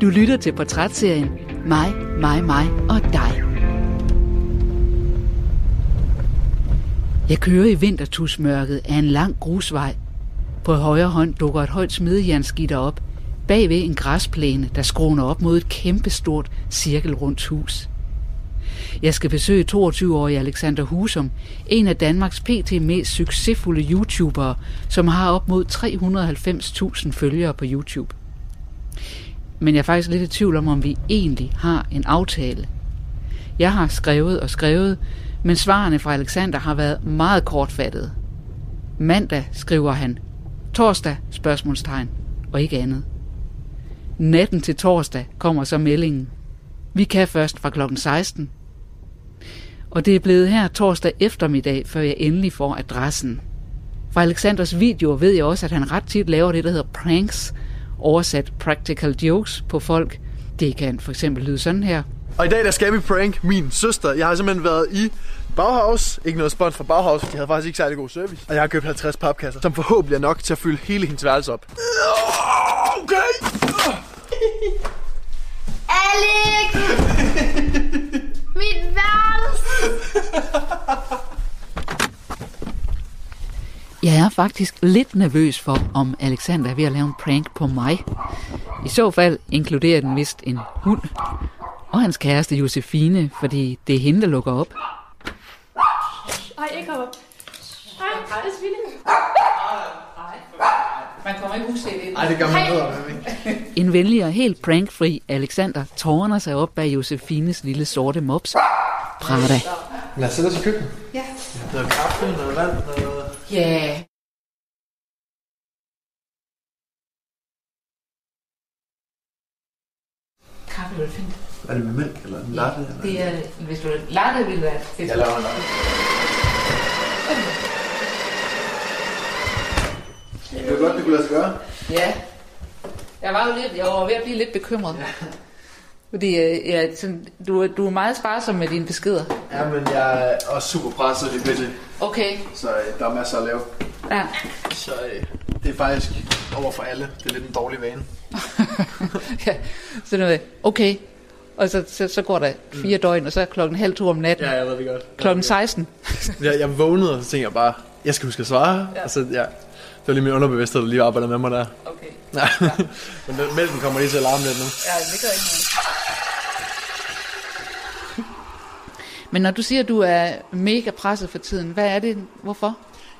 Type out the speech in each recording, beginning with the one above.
Du lytter til portrætserien Mig, mig, mig og dig. Jeg kører i vintertusmørket af en lang grusvej. På højre hånd dukker et højt smedejernsgitter op, bagved en græsplæne, der skroner op mod et kæmpestort cirkelrundt hus. Jeg skal besøge 22-årige Alexander Husum, en af Danmarks pt. mest succesfulde YouTubere, som har op mod 390.000 følgere på YouTube. Men jeg er faktisk lidt i tvivl om, om vi egentlig har en aftale. Jeg har skrevet og skrevet, men svarene fra Alexander har været meget kortfattede. Mandag skriver han, torsdag spørgsmålstegn og ikke andet. Natten til torsdag kommer så meldingen. Vi kan først fra klokken 16. Og det er blevet her torsdag eftermiddag, før jeg endelig får adressen. Fra Alexanders videoer ved jeg også, at han ret tit laver det, der hedder pranks, oversat practical jokes på folk. Det kan for eksempel lyde sådan her. Og i dag der skal vi prank min søster. Jeg har simpelthen været i Bauhaus. Ikke noget spons fra Bauhaus, for de havde faktisk ikke særlig god service. Og jeg har købt 50 papkasser, som forhåbentlig er nok til at fylde hele hendes værelse op. Okay! Alex! Mit værelse! Jeg er faktisk lidt nervøs for, om Alexander er ved at lave en prank på mig. I så fald inkluderer den vist en hund. Og hans kæreste Josefine, fordi det er hende, der lukker op. Ej, ikke op. Hej, det er Svinde. Man kommer ikke uset ind. Ej, det gør man ikke. En venlig og helt prankfri Alexander tårner sig op bag Josefines lille sorte mops. Prada. Lad os sætte os i køkkenet. Ja. Noget kaffe, noget vand, noget... Ja. Kaffe vil fint. Er det med mælk eller en latte? Eller? Det er, hvis du latte vil være fedt. Jeg laver en latte. Det var godt, det kunne lade sig gøre. Ja. Jeg var jo lidt, jeg var ved at blive lidt bekymret. Ja. Fordi øh, ja, sådan, du, er- du er meget sparsom med dine beskeder. Ja, men jeg er også super presset i bitte, Okay. så øh, der er masser at lave. Ja. Så øh, det er faktisk over for alle. Det er lidt en dårlig vane. ja. Så nu, okay. Og så, så, så går der fire mm. døgn, og så er klokken halv to om natten. Ja, jeg ved det godt. Klokken 16. Jeg, jeg vågnede, og så tænkte jeg bare, jeg skal huske at svare. Ja. Og så, ja, det var lige min underbevidsthed, der lige arbejder med mig der. Okay. Ja. Men mælken kommer lige til at larme lidt nu. Ja, det gør ikke noget. Men når du siger, at du er mega presset for tiden, hvad er det? Hvorfor?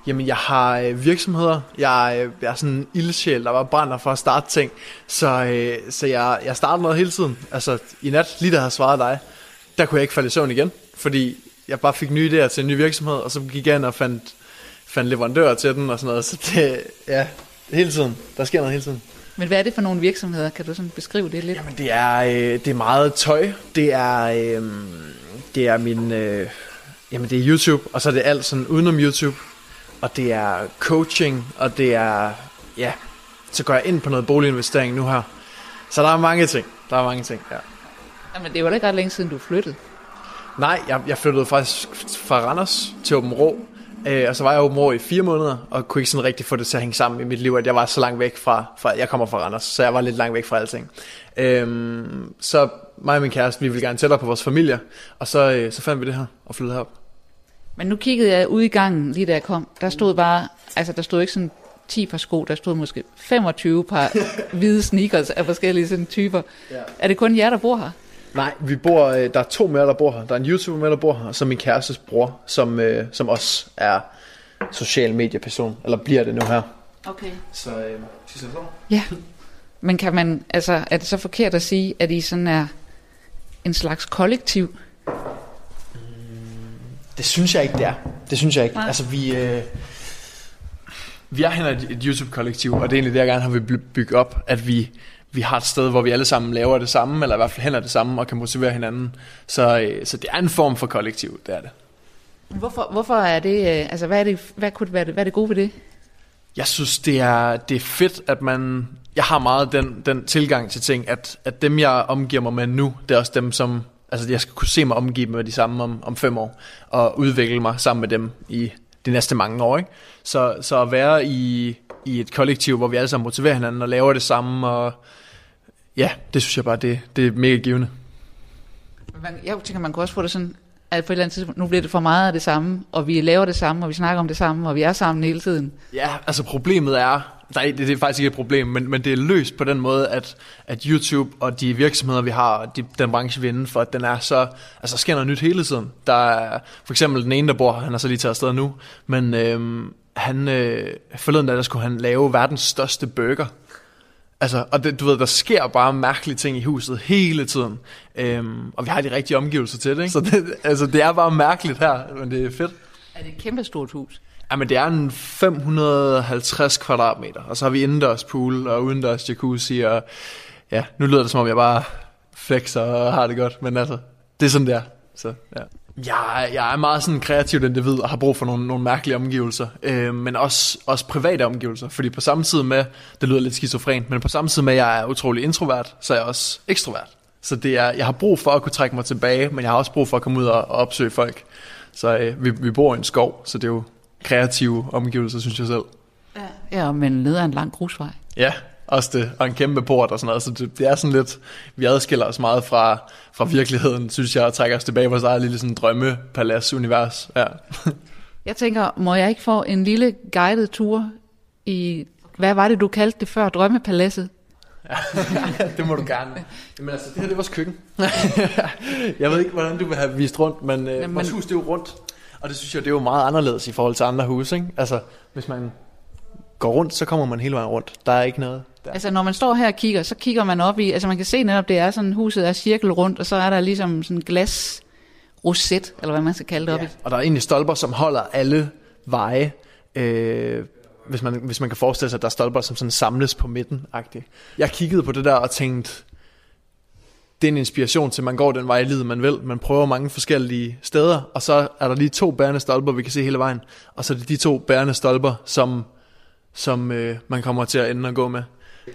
Jamen, jeg har øh, virksomheder. Jeg, øh, jeg er sådan en ildsjæl, der var brænder for at starte ting. Så, øh, så jeg, jeg starter noget hele tiden. Altså, i nat, lige da jeg havde svaret dig, der kunne jeg ikke falde i søvn igen. Fordi jeg bare fik nye idéer til en ny virksomhed, og så gik jeg ind og fandt, fandt leverandører til den og sådan noget. Så det, ja, hele tiden. Der sker noget hele tiden. Men hvad er det for nogle virksomheder? Kan du sådan beskrive det lidt? Jamen, det er, øh, det er meget tøj. Det er, øh, det er min... Øh, jamen, det er YouTube, og så er det alt sådan udenom YouTube. Og det er coaching, og det er... Ja, så går jeg ind på noget boliginvestering nu her. Så der er mange ting. Der er mange ting, ja. Jamen, det var da ikke ret længe siden, du flyttede. Nej, jeg, jeg flyttede faktisk fra Randers til Åben Rå. Øh, og så var jeg i Åben Rå i fire måneder, og kunne ikke sådan rigtig få det til at hænge sammen i mit liv, at jeg var så langt væk fra, fra jeg kommer fra Randers, så jeg var lidt langt væk fra alting. Øhm, så mig og min kæreste, vi ville gerne tættere på vores familie, og så, øh, så fandt vi det her og flyttede herop. Men nu kiggede jeg ud i gangen, lige da jeg kom. Der stod bare, altså der stod ikke sådan 10 par sko, der stod måske 25 par hvide sneakers af forskellige sådan typer. Ja. Er det kun jer, der bor her? Nej, vi bor, øh, der er to mere, der bor her. Der er en YouTuber med, der bor her, og så min kærestes bror, som, øh, som også er social medieperson, eller bliver det nu her. Okay. Så øh, så? Ja. Men kan man, altså, er det så forkert at sige, at I sådan er en slags kollektiv? Det synes jeg ikke, det er. Det synes jeg ikke. Nej. Altså, vi, øh, vi er hen et, et YouTube-kollektiv, og det er egentlig det, jeg gerne har vil by- bygge op, at vi, vi har et sted, hvor vi alle sammen laver det samme, eller i hvert fald ad det samme, og kan motivere hinanden. Så, øh, så det er en form for kollektiv, det er det. Hvorfor, hvorfor er det, øh, altså hvad er det, hvad kunne det være det, hvad er det gode ved det? Jeg synes, det er, det er fedt, at man... Jeg har meget den, den tilgang til ting, at, at dem, jeg omgiver mig med nu, det er også dem, som... Altså, jeg skal kunne se mig omgive med de samme om, om fem år, og udvikle mig sammen med dem i de næste mange år, ikke? Så, så at være i, i et kollektiv, hvor vi alle sammen motiverer hinanden og laver det samme, og ja, det synes jeg bare, det, det er mega givende. Jeg tænker, man kunne også få det sådan, at på et eller andet tidspunkt, nu bliver det for meget af det samme, og vi laver det samme, og vi snakker om det samme, og vi er sammen hele tiden. Ja, altså problemet er, nej, det, det er faktisk ikke et problem, men, men det er løst på den måde, at, at YouTube og de virksomheder, vi har, og de, den branche, vi er inden for, den er så, altså sker noget nyt hele tiden. Der er for eksempel den ene, der bor, han er så lige taget afsted nu, men øhm, han, øh, forleden dag, der skulle han lave verdens største burger. Altså, og det, du ved, der sker bare mærkelige ting i huset hele tiden. Øhm, og vi har de rigtige omgivelser til det, ikke? Så det, altså, det er bare mærkeligt her, men det er fedt. Er det et kæmpestort hus? Jamen, det er en 550 kvadratmeter, og så har vi indendørs pool og udendørs jacuzzi, og ja, nu lyder det som om, jeg bare flexer og har det godt, men altså, det er sådan, det er. Så, ja. Jeg, jeg er meget sådan kreativ individ og har brug for nogle, nogle mærkelige omgivelser, øh, men også, også private omgivelser, fordi på samme tid med, det lyder lidt skizofrent, men på samme tid med, at jeg er utrolig introvert, så er jeg også ekstrovert. Så det er, jeg har brug for at kunne trække mig tilbage, men jeg har også brug for at komme ud og, og opsøge folk. Så øh, vi, vi bor i en skov, så det er jo kreative omgivelser, synes jeg selv. Ja, ja men leder en lang grusvej. Ja, også det, og en kæmpe port og sådan noget, så det, det er sådan lidt, vi adskiller os meget fra, fra virkeligheden, synes jeg, og trækker os tilbage i vores eget lille sådan drømmepalads-univers. Ja. Jeg tænker, må jeg ikke få en lille guided tur i, hvad var det, du kaldte det før, drømmepaladset? det må du gerne. Jamen altså, det her det er vores køkken. jeg ved ikke, hvordan du vil have vist rundt, men øh, Jamen- vores hus det er jo rundt. Og det synes jeg, det er jo meget anderledes i forhold til andre huse, ikke? Altså, hvis man går rundt, så kommer man hele vejen rundt. Der er ikke noget der. Altså, når man står her og kigger, så kigger man op i, altså man kan se netop, det er sådan, huset er cirkel rundt, og så er der ligesom sådan glas roset, eller hvad man skal kalde det op i. Og der er egentlig stolper, som holder alle veje. Øh, hvis, man, hvis man kan forestille sig, at der er stolper, som sådan samles på midten -agtigt. Jeg kiggede på det der og tænkte, det er en inspiration til, at man går den vej i livet, man vil. Man prøver mange forskellige steder, og så er der lige to bærende stolper, vi kan se hele vejen. Og så er det de to bærende stolper, som, som øh, man kommer til at ende og gå med.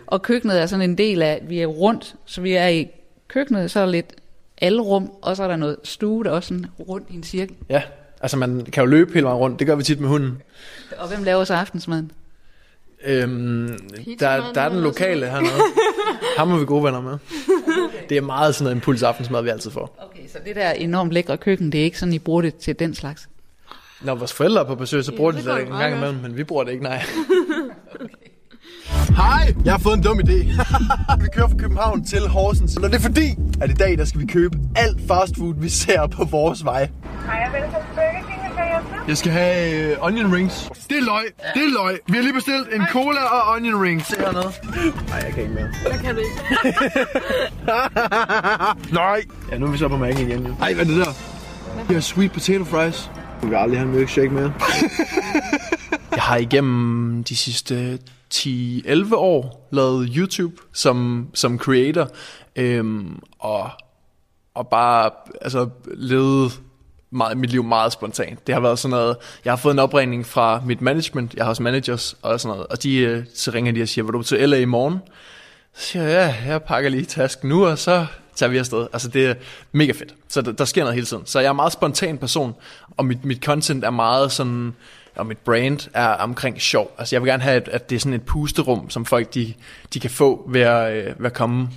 Og køkkenet er sådan en del af, vi er rundt, så vi er i køkkenet, så er der lidt alrum, og så er der noget stue, der er også sådan rundt i en cirkel. Ja, altså man kan jo løbe hele vejen rundt. Det gør vi tit med hunden. Og hvem laver så aftensmaden? Øhm, der, der er den lokale hernede. Ham er vi gode venner med. Det er meget sådan noget impuls aftensmad, vi altid får. Okay, så det der enormt lækre køkken, det er ikke sådan, I bruger det til den slags? Når vores forældre er på besøg, så bruger de det det går en gang godt. imellem, men vi bruger det ikke, nej. Hej, jeg har fået en dum idé. vi kører fra København til Horsens, og det er fordi, at i dag der skal vi købe alt fast food, vi ser på vores vej. Hej og velkommen til Burger King, hvad kan jeg? Jeg skal have uh, onion rings. Det er løg, det er løg. Vi har lige bestilt en cola og onion rings. Se hernede. Nej, jeg kan ikke mere. Hvad kan du ikke? Nej. Ja, nu er vi så på Mac'en igen, jo. Ej, hvad er det der? Det er sweet potato fries. Du vil aldrig have en milkshake mere. jeg har igennem de sidste 10-11 år lavet YouTube som, som creator. Øhm, og, og bare altså, levet meget, mit liv meget spontant. Det har været sådan noget, jeg har fået en opringning fra mit management, jeg har også managers og sådan noget, og de, øh, så ringer de og siger, vil du til LA i morgen? Så siger jeg, ja, jeg pakker lige tasken nu, og så tager vi afsted. Altså, det er mega fedt. Så der, der sker noget hele tiden. Så jeg er en meget spontan person, og mit, mit content er meget sådan, og mit brand er omkring sjov. Altså, jeg vil gerne have, at, at det er sådan et pusterum, som folk de, de kan få ved at, øh, ved at komme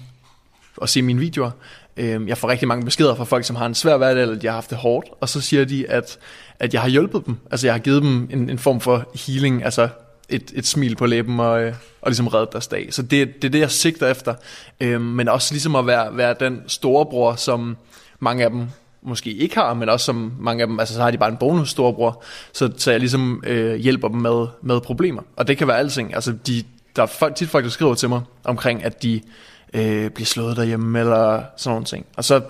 og se mine videoer. Øhm, Jeg får rigtig mange beskeder fra folk, som har en svær hverdag, eller de har haft det hårdt, og så siger de, at, at jeg har hjulpet dem. Altså jeg har givet dem en, en form for healing, altså et, et smil på læben og, øh, og ligesom reddet deres dag. Så det, det er det, jeg sigter efter. Øhm, Men også ligesom at være, være den storebror, som mange af dem måske ikke har, men også som mange af dem, altså så har de bare en bonus storebror, så, så jeg ligesom øh, hjælper dem med, med problemer. Og det kan være alting. Altså de, der er folk, tit folk, der skriver til mig omkring, at de øh, bliver slået derhjemme, eller sådan nogle ting. Og så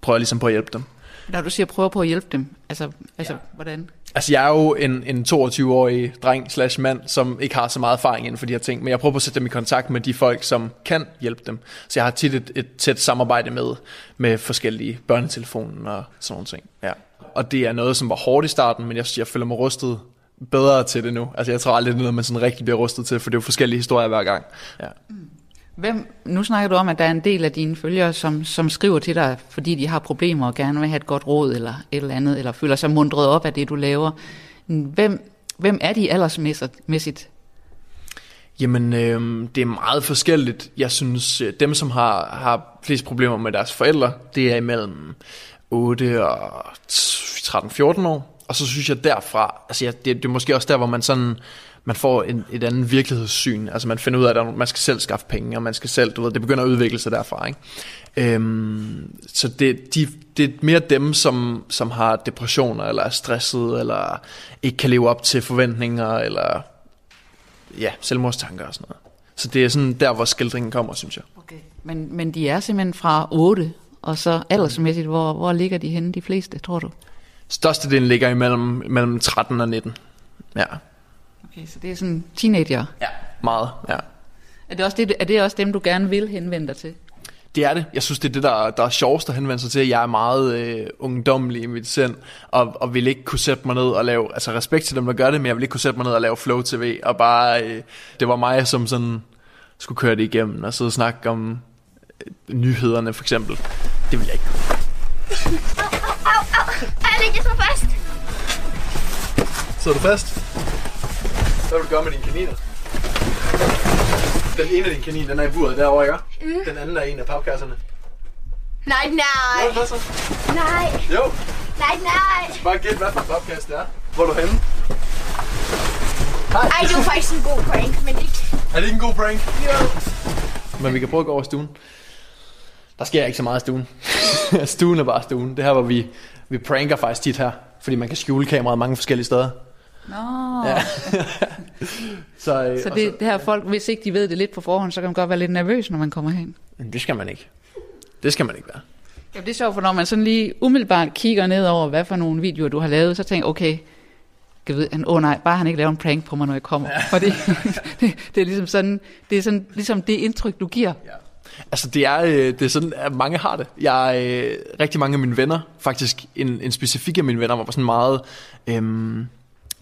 prøver jeg ligesom på at hjælpe dem. Når du siger, prøver på at hjælpe dem, altså, altså ja. hvordan? Altså jeg er jo en, en 22-årig dreng slash mand, som ikke har så meget erfaring inden for de her ting, men jeg prøver på at sætte dem i kontakt med de folk, som kan hjælpe dem. Så jeg har tit et, et tæt samarbejde med, med forskellige børnetelefoner og sådan nogle ting. Ja. Og det er noget, som var hårdt i starten, men jeg, jeg føler mig rustet bedre til det nu. Altså jeg tror aldrig, det er noget, man sådan rigtig bliver rustet til, for det er jo forskellige historier hver gang. Ja. Hvem, nu snakker du om, at der er en del af dine følgere, som, som skriver til dig, fordi de har problemer og gerne vil have et godt råd eller et eller andet, eller føler sig mundret op af det, du laver. Hvem, hvem er de aldersmæssigt? Jamen, øh, det er meget forskelligt. Jeg synes, øh, dem, som har, har flest problemer med deres forældre, det er imellem 8 og 13-14 år. Og så synes jeg derfra, altså jeg, det, det er måske også der, hvor man sådan, man får en, et andet virkelighedssyn. Altså man finder ud af, at man skal selv skaffe penge, og man skal selv, du ved, det begynder at udvikle sig derfra, ikke? Øhm, så det, de, det er mere dem, som, som har depressioner, eller er stresset, eller ikke kan leve op til forventninger, eller ja, selvmordstanker og sådan noget. Så det er sådan der, hvor skildringen kommer, synes jeg. Okay. Men, men de er simpelthen fra 8, og så aldersmæssigt, hvor, hvor ligger de henne, de fleste, tror du? Størstedelen ligger imellem mellem 13 og 19. Ja. Okay, så det er sådan teenager. Ja. Meget, ja. Er det, også det, er det også dem, du gerne vil henvende dig til? Det er det. Jeg synes, det er det, der, der er sjovest at henvende sig til. Jeg er meget øh, ungdommelig i mit sind, og, og vil ikke kunne sætte mig ned og lave, altså respekt til dem, der gør det, men jeg vil ikke kunne sætte mig ned og lave Flow TV, og bare, øh, det var mig, som sådan skulle køre det igennem, og sidde og snakke om øh, nyhederne for eksempel. Det vil jeg ikke. Au, au, au. Ej, jeg så fast. Sidder du fast? Hvad vil du gøre med dine kaniner? Den ene af dine kaniner, den er i buret derovre, ikke? Mm. Den anden er en af papkasserne. Nej, nej. Hvad så? Nej, Jo, nej, nej. bare gæt, hvad for en papkasse det er. Hvor er du henne? Ej, det var faktisk en god prank, men ikke... Er det ikke en god prank? Jo. Men vi kan prøve at gå over stuen. Der sker ikke så meget i stuen. stuen er bare stuen. Det her, hvor vi, vi pranker faktisk tit her. Fordi man kan skjule kameraet mange forskellige steder. Nå, Ja. så, øh, så det, det her folk, hvis ikke de ved det lidt på forhånd, så kan man godt være lidt nervøs, når man kommer hen. Men det skal man ikke. Det skal man ikke være. Ja, det er sjovt, for når man sådan lige umiddelbart kigger ned over, hvad for nogle videoer du har lavet, så tænker okay, jeg ved, åh oh nej, bare han ikke laver en prank på mig, når jeg kommer. Ja. Fordi det, det, er ligesom sådan, det er sådan, ligesom det indtryk, du giver. Ja. Altså det er, øh, det er sådan, at mange har det. Jeg øh, rigtig mange af mine venner, faktisk en, en specifik af mine venner, var sådan meget, øhm,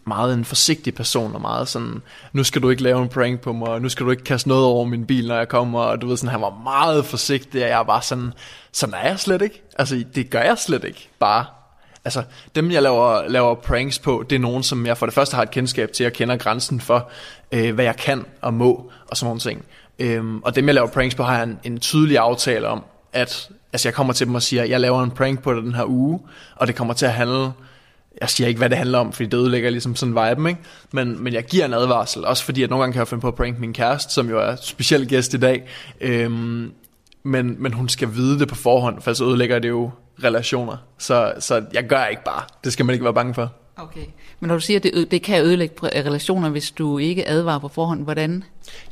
meget en forsigtig person, og meget sådan, nu skal du ikke lave en prank på mig, og nu skal du ikke kaste noget over min bil, når jeg kommer, og du ved sådan, han var meget forsigtig, og jeg var sådan, sådan er jeg slet ikke. Altså det gør jeg slet ikke, bare. Altså, dem jeg laver, laver pranks på, det er nogen, som jeg for det første har et kendskab til, og kender grænsen for, øh, hvad jeg kan og må, og sådan nogle ting. Øhm, og dem jeg laver pranks på, har jeg en, en tydelig aftale om, at altså, jeg kommer til dem og siger, jeg laver en prank på dig den her uge, og det kommer til at handle, jeg siger ikke, hvad det handler om, fordi det ødelægger ligesom sådan viben, ikke? Men, men jeg giver en advarsel, også fordi at nogle gange kan jeg finde på at prank min kæreste, som jo er speciel gæst i dag, øhm, men, men hun skal vide det på forhånd, for så ødelægger det jo relationer. Så, så jeg gør ikke bare. Det skal man ikke være bange for. Okay. Men når du siger, at det, det kan ødelægge relationer, hvis du ikke advarer på forhånd, hvordan?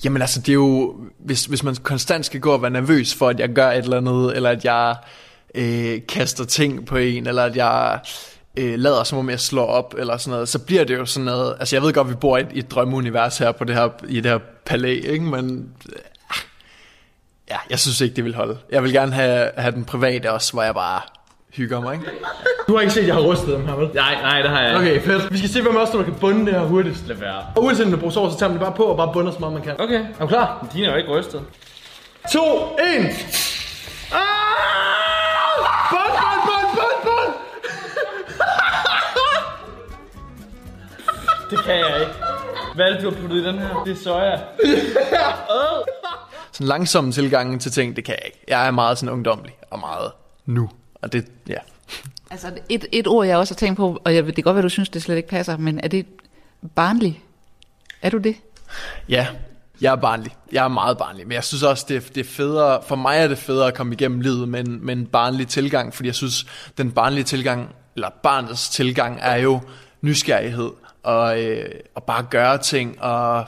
Jamen altså, det er jo, hvis, hvis man konstant skal gå og være nervøs for, at jeg gør et eller andet, eller at jeg øh, kaster ting på en, eller at jeg øh, lader som om jeg slår op, eller sådan noget, så bliver det jo sådan noget, altså jeg ved godt, vi bor i et, i et drømmeunivers her, på det her, i det her palæ, ikke? men ja, jeg synes ikke, det vil holde. Jeg vil gerne have, have den private også, hvor jeg bare hygger mig, ikke? Du har ikke set, at jeg har rustet dem her, vel? Nej, nej, det har jeg Okay, fedt. Vi skal se, hvem også der kan bunde det her hurtigst. Lad være. Og uanset om du bruger sovs, så tager man det bare på og bare bunder så meget man kan. Okay. Er du klar? Dine er jo ikke rystet. 2, 1. Det kan jeg ikke. Hvad er det, du har puttet i den her? Det er soja. Sådan langsomme tilgangen til ting, det kan jeg ikke. Jeg er meget sådan ungdomlig, og meget nu. Og det, ja. Altså et, et ord, jeg også har tænkt på, og jeg ved, det kan godt være, du synes, det slet ikke passer, men er det barnlig? Er du det? Ja, jeg er barnlig. Jeg er meget barnlig, men jeg synes også, det er, det er federe, for mig er det federe at komme igennem livet med en, med en barnlig tilgang, fordi jeg synes, den barnlige tilgang, eller barnets tilgang, er jo nysgerrighed, og, øh, og bare gøre ting, og øh,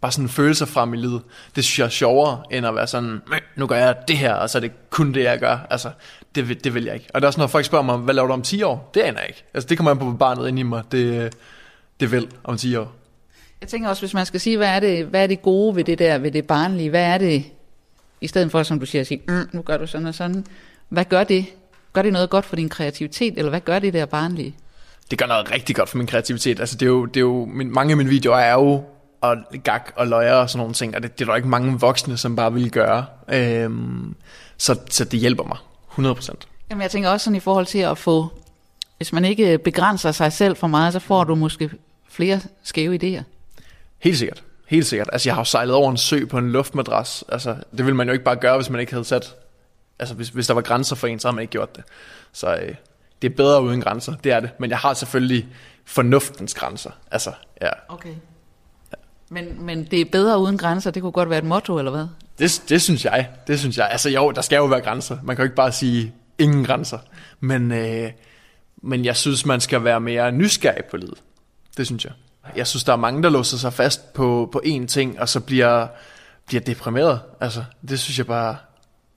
bare sådan føle sig frem i livet. Det synes jeg er sjovere, end at være sådan, nu gør jeg det her, og så er det kun det, jeg gør. Altså, det, vil- det vil jeg ikke. Og det er også, når folk spørger mig, hvad laver du om 10 år? Det aner jeg ikke. Altså, det kommer an på, hvad barnet ind i mig, det, det vil om 10 år. Jeg tænker også, hvis man skal sige, hvad er det, hvad er det gode ved det der, ved det barnlige? Hvad er det, i stedet for, som du siger, at sige, mm, nu gør du sådan og sådan. Hvad gør det? Gør det noget godt for din kreativitet, eller hvad gør det der barnlige? Det gør noget rigtig godt for min kreativitet. Altså, det er jo, det er jo min, mange af mine videoer er jo og gag og løjer og sådan nogle ting, og det, det er der ikke mange voksne, som bare vil gøre. Øhm, så, så det hjælper mig 100%. Jamen jeg tænker også sådan i forhold til at få, hvis man ikke begrænser sig selv for meget, så får du måske flere skæve idéer. Helt sikkert. Helt sikkert. Altså, jeg har jo sejlet over en sø på en luftmadras. Altså, det ville man jo ikke bare gøre, hvis man ikke havde sat... Altså, hvis, hvis der var grænser for en, så havde man ikke gjort det. Så øh, det er bedre uden grænser, det er det. Men jeg har selvfølgelig fornuftens grænser. Altså, ja. Okay. Men, men det er bedre uden grænser, det kunne godt være et motto, eller hvad? Det, det synes jeg. Det synes jeg. Altså jo, der skal jo være grænser. Man kan jo ikke bare sige ingen grænser. Men, øh, men jeg synes, man skal være mere nysgerrig på livet. Det synes jeg. Jeg synes, der er mange, der låser sig fast på, på én ting, og så bliver, bliver deprimeret. Altså, det synes jeg bare...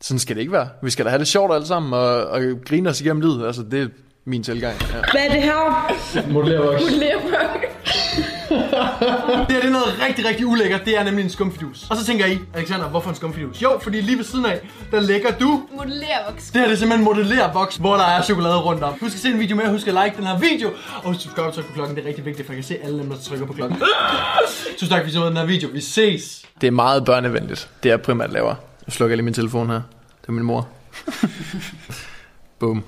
Sådan skal det ikke være. Vi skal da have det sjovt alle sammen, og, og grine os igennem livet. Altså, det er min tilgang. Ja. Hvad er det her? Modellervoks. Det her det er noget rigtig, rigtig ulækkert. Det er nemlig en skumfidus. Og så tænker I, Alexander, hvorfor en skumfidus? Jo, fordi lige ved siden af, der lægger du... Modellervoks. Det her det er simpelthen modellervoks, hvor der er chokolade rundt om. Husk at se en video mere, husk at like den her video. Og husk at trykke på klokken, det er rigtig vigtigt, for jeg kan se alle dem, der trykker på klokken. Tusind tak, fordi I så med den her video. Vi ses. Det er meget børnevenligt, det jeg primært laver. Nu slukker jeg lige min telefon her. Det er min mor. Boom.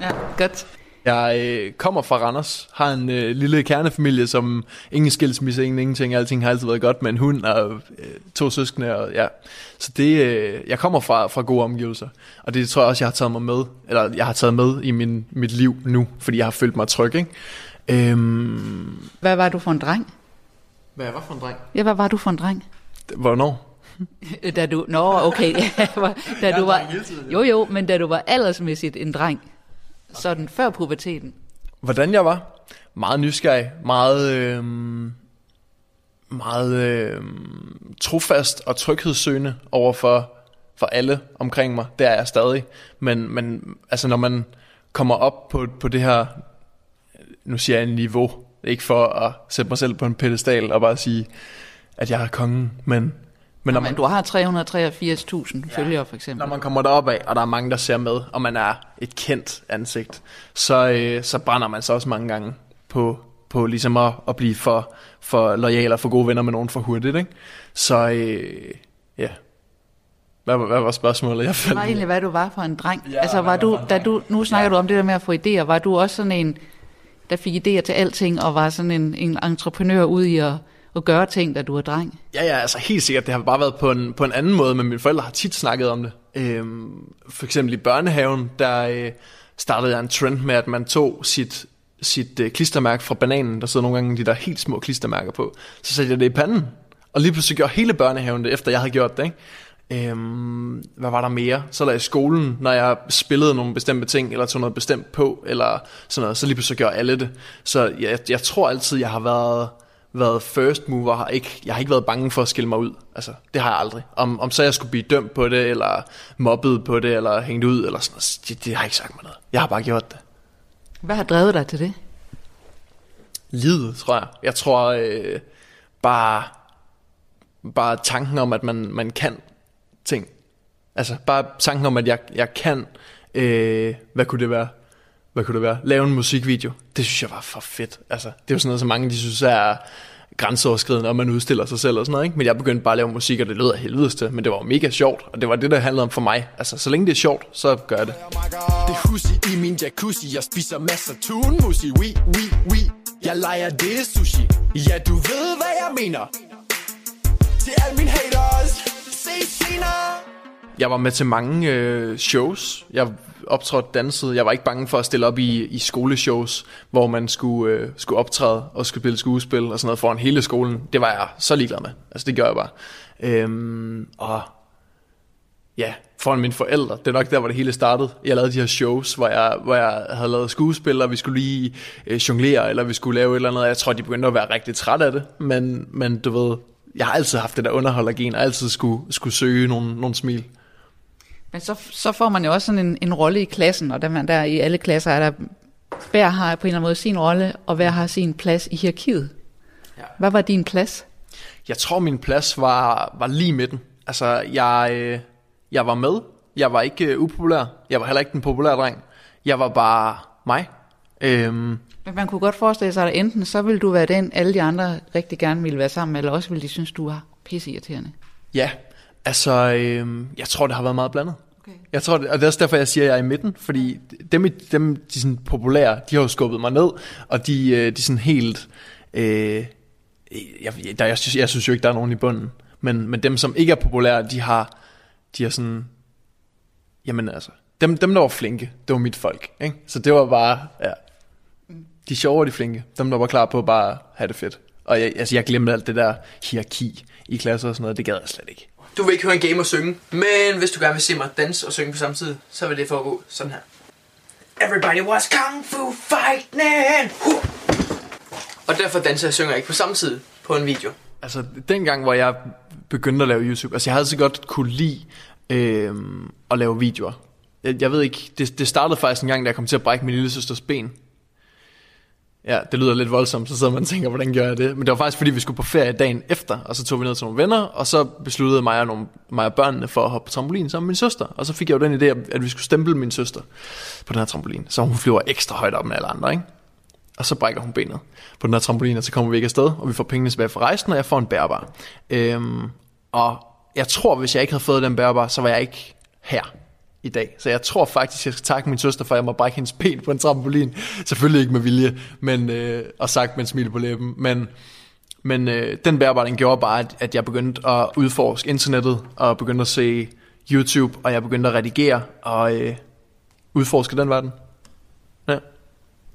Ja, godt. Jeg øh, kommer fra Randers, har en øh, lille kernefamilie, som ingen skilsmisse, ingen ingenting, alting har altid været godt med en hund og øh, to søskende, og ja. Så det, øh, jeg kommer fra, fra gode omgivelser, og det tror jeg også, jeg har taget mig med, eller jeg har taget med i min, mit liv nu, fordi jeg har følt mig tryg, ikke? Øhm, Hvad var du for en dreng? hvad var for en dreng? Ja, hvad var du for en dreng? Hvornår? Da du... Nå, okay. Da du var, jo, jo, men da du var aldersmæssigt en dreng. Sådan før puberteten. Hvordan jeg var? Meget nysgerrig, meget, øh, meget øh, trofast og tryghedssøgende over for, for alle omkring mig. Det er jeg stadig. Men, men altså når man kommer op på, på det her, nu siger jeg niveau, ikke for at sætte mig selv på en pedestal og bare sige, at jeg er kongen, men, men når man, du har 383.000 følgere, for eksempel. når man kommer derop af, og der er mange, der ser med, og man er et kendt ansigt, så, øh, så brænder man så også mange gange på, på ligesom at, at blive for, for lojal og for gode venner med nogen for hurtigt. Ikke? Så øh, ja, hvad, var- hvad var spørgsmålet? Jeg Det faldt var egentlig, hvad du var for en dreng. Ja, altså, var du, da du, nu snakker du om det der med at få idéer. Var du også sådan en, der fik idéer til alting, og var sådan en, en entreprenør ude i at, at gøre ting, da du var dreng? Ja, ja, altså helt sikkert. Det har bare været på en, på en anden måde, men mine forældre har tit snakket om det. Øhm, for eksempel i børnehaven, der øh, startede jeg en trend med, at man tog sit, sit øh, klistermærke fra bananen. Der sidder nogle gange de der helt små klistermærker på. Så satte jeg det i panden. Og lige pludselig gjorde hele børnehaven det, efter jeg havde gjort det. Ikke? Øhm, hvad var der mere? Så der i skolen, når jeg spillede nogle bestemte ting, eller tog noget bestemt på, eller sådan noget, så lige pludselig gjorde alle det. Så jeg, jeg tror altid, jeg har været været first mover, har ikke, jeg har ikke været bange for at skille mig ud. Altså, det har jeg aldrig. Om, om så jeg skulle blive dømt på det, eller mobbet på det, eller hængt ud, eller sådan noget, det, det har ikke sagt mig noget. Jeg har bare gjort det. Hvad har drevet dig til det? Livet, tror jeg. Jeg tror øh, bare, bare tanken om, at man, man kan ting. Altså, bare tanken om, at jeg, jeg kan, øh, hvad kunne det være? Hvad kunne det være? Lave en musikvideo. Det synes jeg var for fedt. Altså, det er jo sådan noget, som mange de synes er grænseoverskridende, og man udstiller sig selv og sådan noget, ikke? Men jeg begyndte bare at lave musik, og det lød af helvedes til, men det var jo mega sjovt, og det var det, der handlede om for mig. Altså, så længe det er sjovt, så gør jeg det. Det husi i min jacuzzi Jeg spiser masser tunmusi Oui, oui, oui Jeg leger det sushi Ja, du ved, hvad jeg mener Til alle mine haters Se senere jeg var med til mange øh, shows. Jeg optrådte, dansede. Jeg var ikke bange for at stille op i, i skoleshows, hvor man skulle, øh, skulle optræde og skulle spille skuespil og sådan noget foran hele skolen. Det var jeg så ligeglad med. Altså det gjorde jeg bare. Øhm, og ja, foran mine forældre. Det er nok der, hvor det hele startede. Jeg lavede de her shows, hvor jeg, hvor jeg havde lavet skuespil, og vi skulle lige øh, jonglere, eller vi skulle lave et eller andet. Jeg tror, de begyndte at være rigtig trætte af det. Men, men du ved, jeg har altid haft det der underholdergen, og altid skulle, skulle søge nogle, nogle smil. Men så, så får man jo også sådan en, en rolle i klassen, og der, man der i alle klasser er der, hver har på en eller anden måde sin rolle, og hver har sin plads i hierarkiet. Ja. Hvad var din plads? Jeg tror, min plads var, var lige midten. Altså, jeg, øh, jeg var med. Jeg var ikke øh, upopulær. Jeg var heller ikke den populære dreng. Jeg var bare mig. Øhm, Men man kunne godt forestille sig, at enten så ville du være den, alle de andre rigtig gerne ville være sammen med, eller også ville de synes, du var pisseirriterende. ja, altså, øhm, jeg tror, det har været meget blandet. Okay. Jeg tror, det, og det er også derfor, jeg siger, at jeg er i midten, fordi dem, dem de sådan populære, de har jo skubbet mig ned, og de, øh, de sådan helt, øh, jeg, jeg, der, jeg, synes, jeg synes jo ikke, der er nogen i bunden. Men, men dem, som ikke er populære, de har, de har sådan, jamen altså, dem, dem der var flinke, det var mit folk. Ikke? Så det var bare, ja, de sjove og de flinke. Dem, der var klar på at bare have det fedt. Og jeg, altså, jeg glemte alt det der hierarki i klasser og sådan noget. Det gad jeg slet ikke. Du vil ikke høre en game og synge, men hvis du gerne vil se mig danse og synge på samme tid, så vil det foregå sådan her. Everybody was kung fu fighting. Huh. Og derfor danser jeg og synger ikke på samme tid på en video. Altså, dengang, hvor jeg begyndte at lave YouTube, altså jeg havde så godt kunne lide øh, at lave videoer. Jeg, jeg ved ikke, det, det startede faktisk en gang, da jeg kom til at brække min lille søsters ben. Ja, det lyder lidt voldsomt, så sidder man og tænker, hvordan gør jeg det? Men det var faktisk, fordi vi skulle på ferie dagen efter, og så tog vi ned til nogle venner, og så besluttede mig og, nogle, mig og børnene for at hoppe på trampolin sammen med min søster. Og så fik jeg jo den idé, at vi skulle stemple min søster på den her trampolin, så hun flyver ekstra højt op med alle andre, ikke? Og så brækker hun benet på den her trampolin, og så kommer vi ikke afsted, og vi får pengene tilbage fra rejsen, og jeg får en bærbar. Øhm, og jeg tror, hvis jeg ikke havde fået den bærbar, så var jeg ikke her i dag. Så jeg tror faktisk, jeg skal takke min søster for, at jeg må brække hendes ben på en trampolin. Selvfølgelig ikke med vilje, men, øh, og sagt med en smil på læben. Men, men øh, den den gjorde bare, at, at jeg begyndte at udforske internettet, og begyndte at se YouTube, og jeg begyndte at redigere, og øh, udforske den verden. Ja.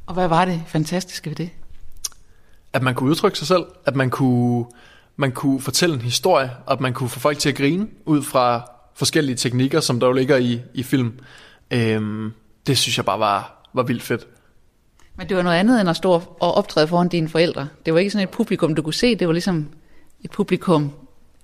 Og hvad var det fantastiske ved det? At man kunne udtrykke sig selv, at man kunne, man kunne fortælle en historie, og at man kunne få folk til at grine ud fra forskellige teknikker, som der jo ligger i, i film. Øhm, det synes jeg bare var, var vildt fedt. Men det var noget andet end at stå og optræde foran dine forældre. Det var ikke sådan et publikum, du kunne se. Det var ligesom et publikum,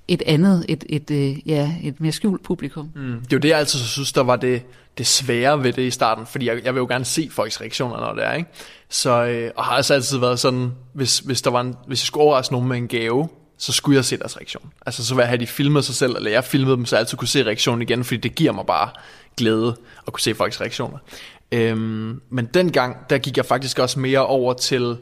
et andet, et, et, øh, ja, et mere skjult publikum. Mm. Det er jo det, jeg altid synes, der var det, det svære ved det i starten, fordi jeg, jeg vil jo gerne se folks reaktioner, når det er, ikke? Så, øh, og har altså altid været sådan, hvis, hvis, der var en, hvis jeg skulle overraske nogen med en gave, så skulle jeg se deres reaktion. Altså så vil jeg have de filmet sig selv, eller jeg filmede dem, så jeg altid kunne se reaktionen igen, fordi det giver mig bare glæde at kunne se folks reaktioner. Øhm, men dengang, der gik jeg faktisk også mere over til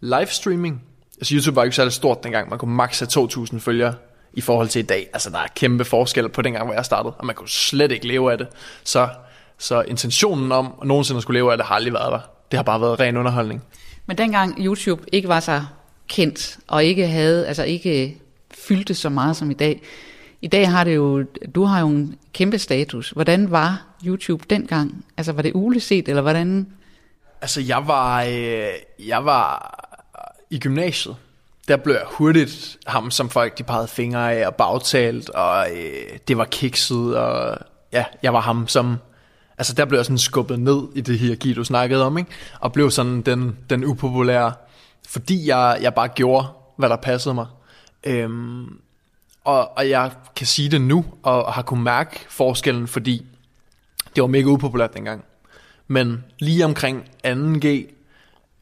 livestreaming. Altså YouTube var ikke særlig stort dengang, man kunne maks have 2.000 følgere i forhold til i dag. Altså der er kæmpe forskel på dengang, hvor jeg startede, og man kunne slet ikke leve af det. Så, så intentionen om at nogensinde skulle leve af det, har aldrig været der. Det har bare været ren underholdning. Men dengang YouTube ikke var så kendt, og ikke havde, altså ikke fyldte så meget som i dag. I dag har det jo, du har jo en kæmpe status. Hvordan var YouTube dengang? Altså var det uleset, eller hvordan? Altså jeg var, øh, jeg var øh, i gymnasiet. Der blev jeg hurtigt ham, som folk de pegede fingre af og bagtalt, og øh, det var kikset, og ja, jeg var ham, som... Altså der blev jeg sådan skubbet ned i det hierarki, du snakkede om, ikke? Og blev sådan den, den upopulære fordi jeg, jeg bare gjorde, hvad der passede mig. Øhm, og, og jeg kan sige det nu, og har kunne mærke forskellen, fordi det var mega upopulært dengang. Men lige omkring 2G,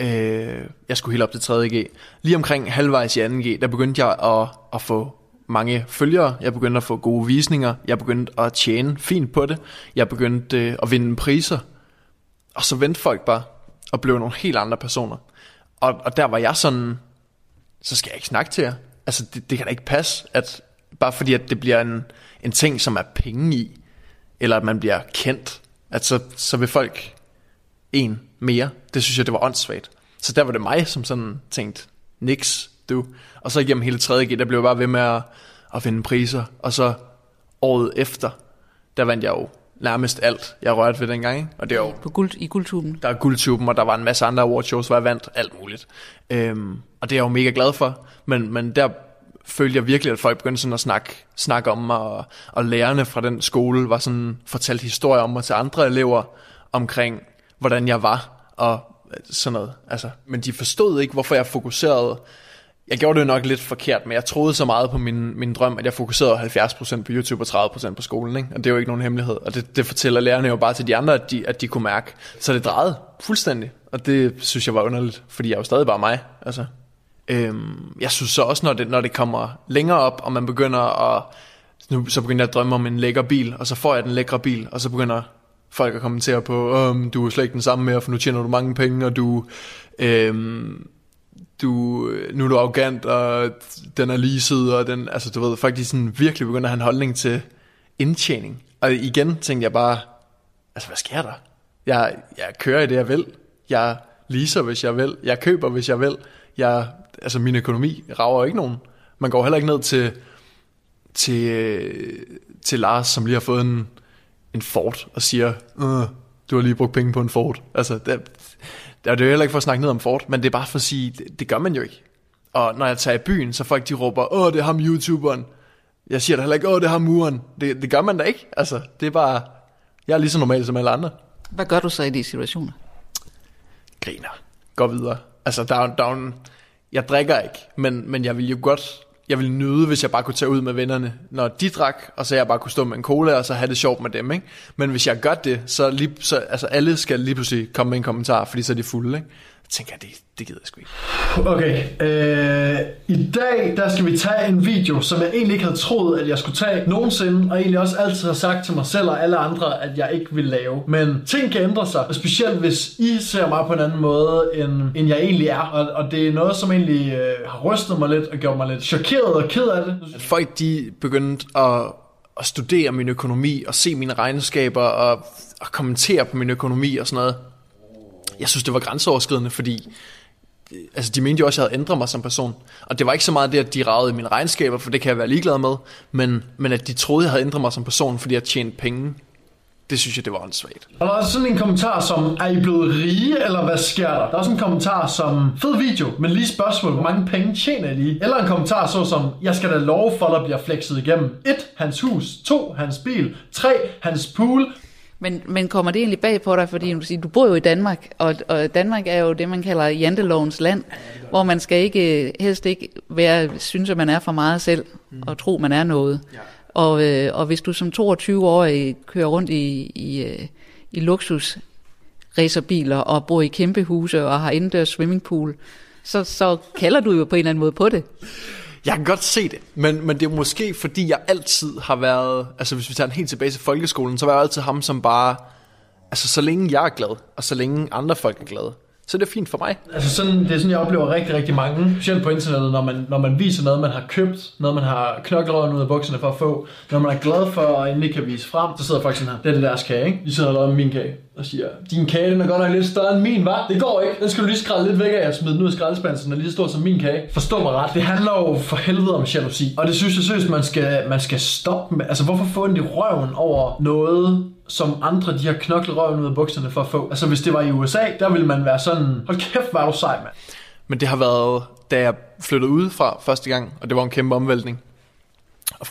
øh, jeg skulle helt op til 3G, lige omkring halvvejs i 2G, der begyndte jeg at, at få mange følgere, jeg begyndte at få gode visninger, jeg begyndte at tjene fint på det, jeg begyndte øh, at vinde priser, og så vendte folk bare og blev nogle helt andre personer. Og, og der var jeg sådan, så skal jeg ikke snakke til jer. Altså, det, det kan da ikke passe, at bare fordi at det bliver en, en ting, som er penge i, eller at man bliver kendt, at så, så vil folk en mere. Det synes jeg, det var åndssvagt. Så der var det mig, som sådan tænkte, niks, du. Og så igennem hele 3.G, der blev jeg bare ved med at, at vinde priser. Og så året efter, der vandt jeg jo nærmest alt, jeg rørte ved dengang. Ikke? Og det jo, På guld, I guldtuben? der er guldtuben, og der var en masse andre awardshows, hvor jeg vandt alt muligt. Øhm, og det er jeg jo mega glad for. Men, men der følte jeg virkelig, at folk begyndte sådan at snakke, snakke om mig, og, og lærerne fra den skole var sådan fortalt historier om mig til andre elever, omkring hvordan jeg var, og sådan noget. Altså, men de forstod ikke, hvorfor jeg fokuserede jeg gjorde det jo nok lidt forkert, men jeg troede så meget på min, min drøm, at jeg fokuserede 70% på YouTube og 30% på skolen. Ikke? Og det er jo ikke nogen hemmelighed. Og det, det fortæller lærerne jo bare til de andre, at de, at de kunne mærke. Så det drejede fuldstændig. Og det synes jeg var underligt, fordi jeg er jo stadig bare mig. Altså. Øhm, jeg synes så også, når det, når det kommer længere op, og man begynder at... Nu, så begynder jeg at drømme om en lækker bil, og så får jeg den lækre bil, og så begynder folk at kommentere på, øhm, du er slet ikke den samme mere, for nu tjener du mange penge, og du... Øhm, du, nu er du arrogant, og den er leaset, og den, altså du ved, faktisk sådan virkelig begynder at have en holdning til indtjening. Og igen tænkte jeg bare, altså hvad sker der? Jeg, jeg kører i det, jeg vil. Jeg leaser, hvis jeg vil. Jeg køber, hvis jeg vil. Jeg altså min økonomi rager jo ikke nogen. Man går heller ikke ned til, til, til Lars, som lige har fået en, en Ford, og siger, øh, du har lige brugt penge på en Ford. Altså, det, det er jo heller ikke for at snakke ned om Ford, men det er bare for at sige, det, det gør man jo ikke. Og når jeg tager i byen, så folk de råber, åh, det er ham YouTuberen. Jeg siger da heller ikke, åh, det er ham muren. Det, det gør man da ikke. Altså, det er bare, jeg er lige så normal som alle andre. Hvad gør du så i de situationer? Griner. Går videre. Altså, der er, jo- der er jo en, jeg drikker ikke, men, men jeg vil jo godt, jeg ville nyde, hvis jeg bare kunne tage ud med vennerne, når de drak, og så jeg bare kunne stå med en cola, og så have det sjovt med dem, ikke? Men hvis jeg gør det, så, lige, så altså alle skal lige pludselig komme med en kommentar, fordi så er de fulde, ikke? Tænker jeg, det, det gider jeg sgu ikke. Okay, øh, i dag der skal vi tage en video, som jeg egentlig ikke havde troet, at jeg skulle tage nogensinde, og egentlig også altid har sagt til mig selv og alle andre, at jeg ikke vil lave. Men ting kan ændre sig, og specielt hvis I ser mig på en anden måde, end, end jeg egentlig er. Og, og det er noget, som egentlig øh, har rystet mig lidt og gjort mig lidt chokeret og ked af det. At folk de begyndte at, at studere min økonomi, og se mine regnskaber, og, og kommentere på min økonomi og sådan noget. Jeg synes, det var grænseoverskridende, fordi øh, altså, de mente jo også, at jeg havde ændret mig som person. Og det var ikke så meget det, at de ragede i mine regnskaber, for det kan jeg være ligeglad med, men, men at de troede, at jeg havde ændret mig som person, fordi jeg tjente penge. Det synes jeg, det var åndssvagt. Og der er også sådan en kommentar som, er I blevet rige, eller hvad sker der? Der er også en kommentar som, fed video, men lige spørgsmål, hvor mange penge tjener I lige? Eller en kommentar så som, jeg skal da love for, der bliver flexet igennem. 1. Hans hus. 2. Hans bil. 3. Hans pool. Men, men kommer det egentlig bag på dig, fordi du, siger, du bor jo i Danmark, og, og Danmark er jo det, man kalder jantelovens land, hvor man skal ikke helst ikke være, synes, at man er for meget selv, og tro, man er noget. Og, øh, og hvis du som 22-årig kører rundt i, i, øh, i luksus racerbiler og bor i kæmpe huse og har indendørs swimmingpool, så, så kalder du jo på en eller anden måde på det. Jeg kan godt se det, men, men det er måske fordi, jeg altid har været, altså hvis vi tager den helt tilbage til folkeskolen, så var jeg altid ham, som bare, altså så længe jeg er glad, og så længe andre folk er glade, så det er fint for mig. Altså sådan, det er sådan, jeg oplever rigtig, rigtig mange, specielt på internettet, når man, når man viser noget, man har købt, noget, man har knoklet ud af bukserne for at få, når man er glad for og endelig kan vise frem, så sidder folk sådan her, det er det deres kage, ikke? De sidder og laver min kage og siger, din kage, den er godt nok lidt større end min, var? Det går ikke, den skal du lige skrælle lidt væk af og smide den ud af skraldespanden, så den er lige så stor som min kage. Forstå mig ret, det handler jo for helvede om jalousi, og det synes jeg seriøst, man skal, man skal stoppe med. Altså hvorfor få en i røven over noget, som andre de har knoklet røven ud af bukserne for at få. Altså hvis det var i USA, der ville man være sådan, hold kæft, hvor er du sej, mand. Men det har været, da jeg flyttede ud fra første gang, og det var en kæmpe omvæltning.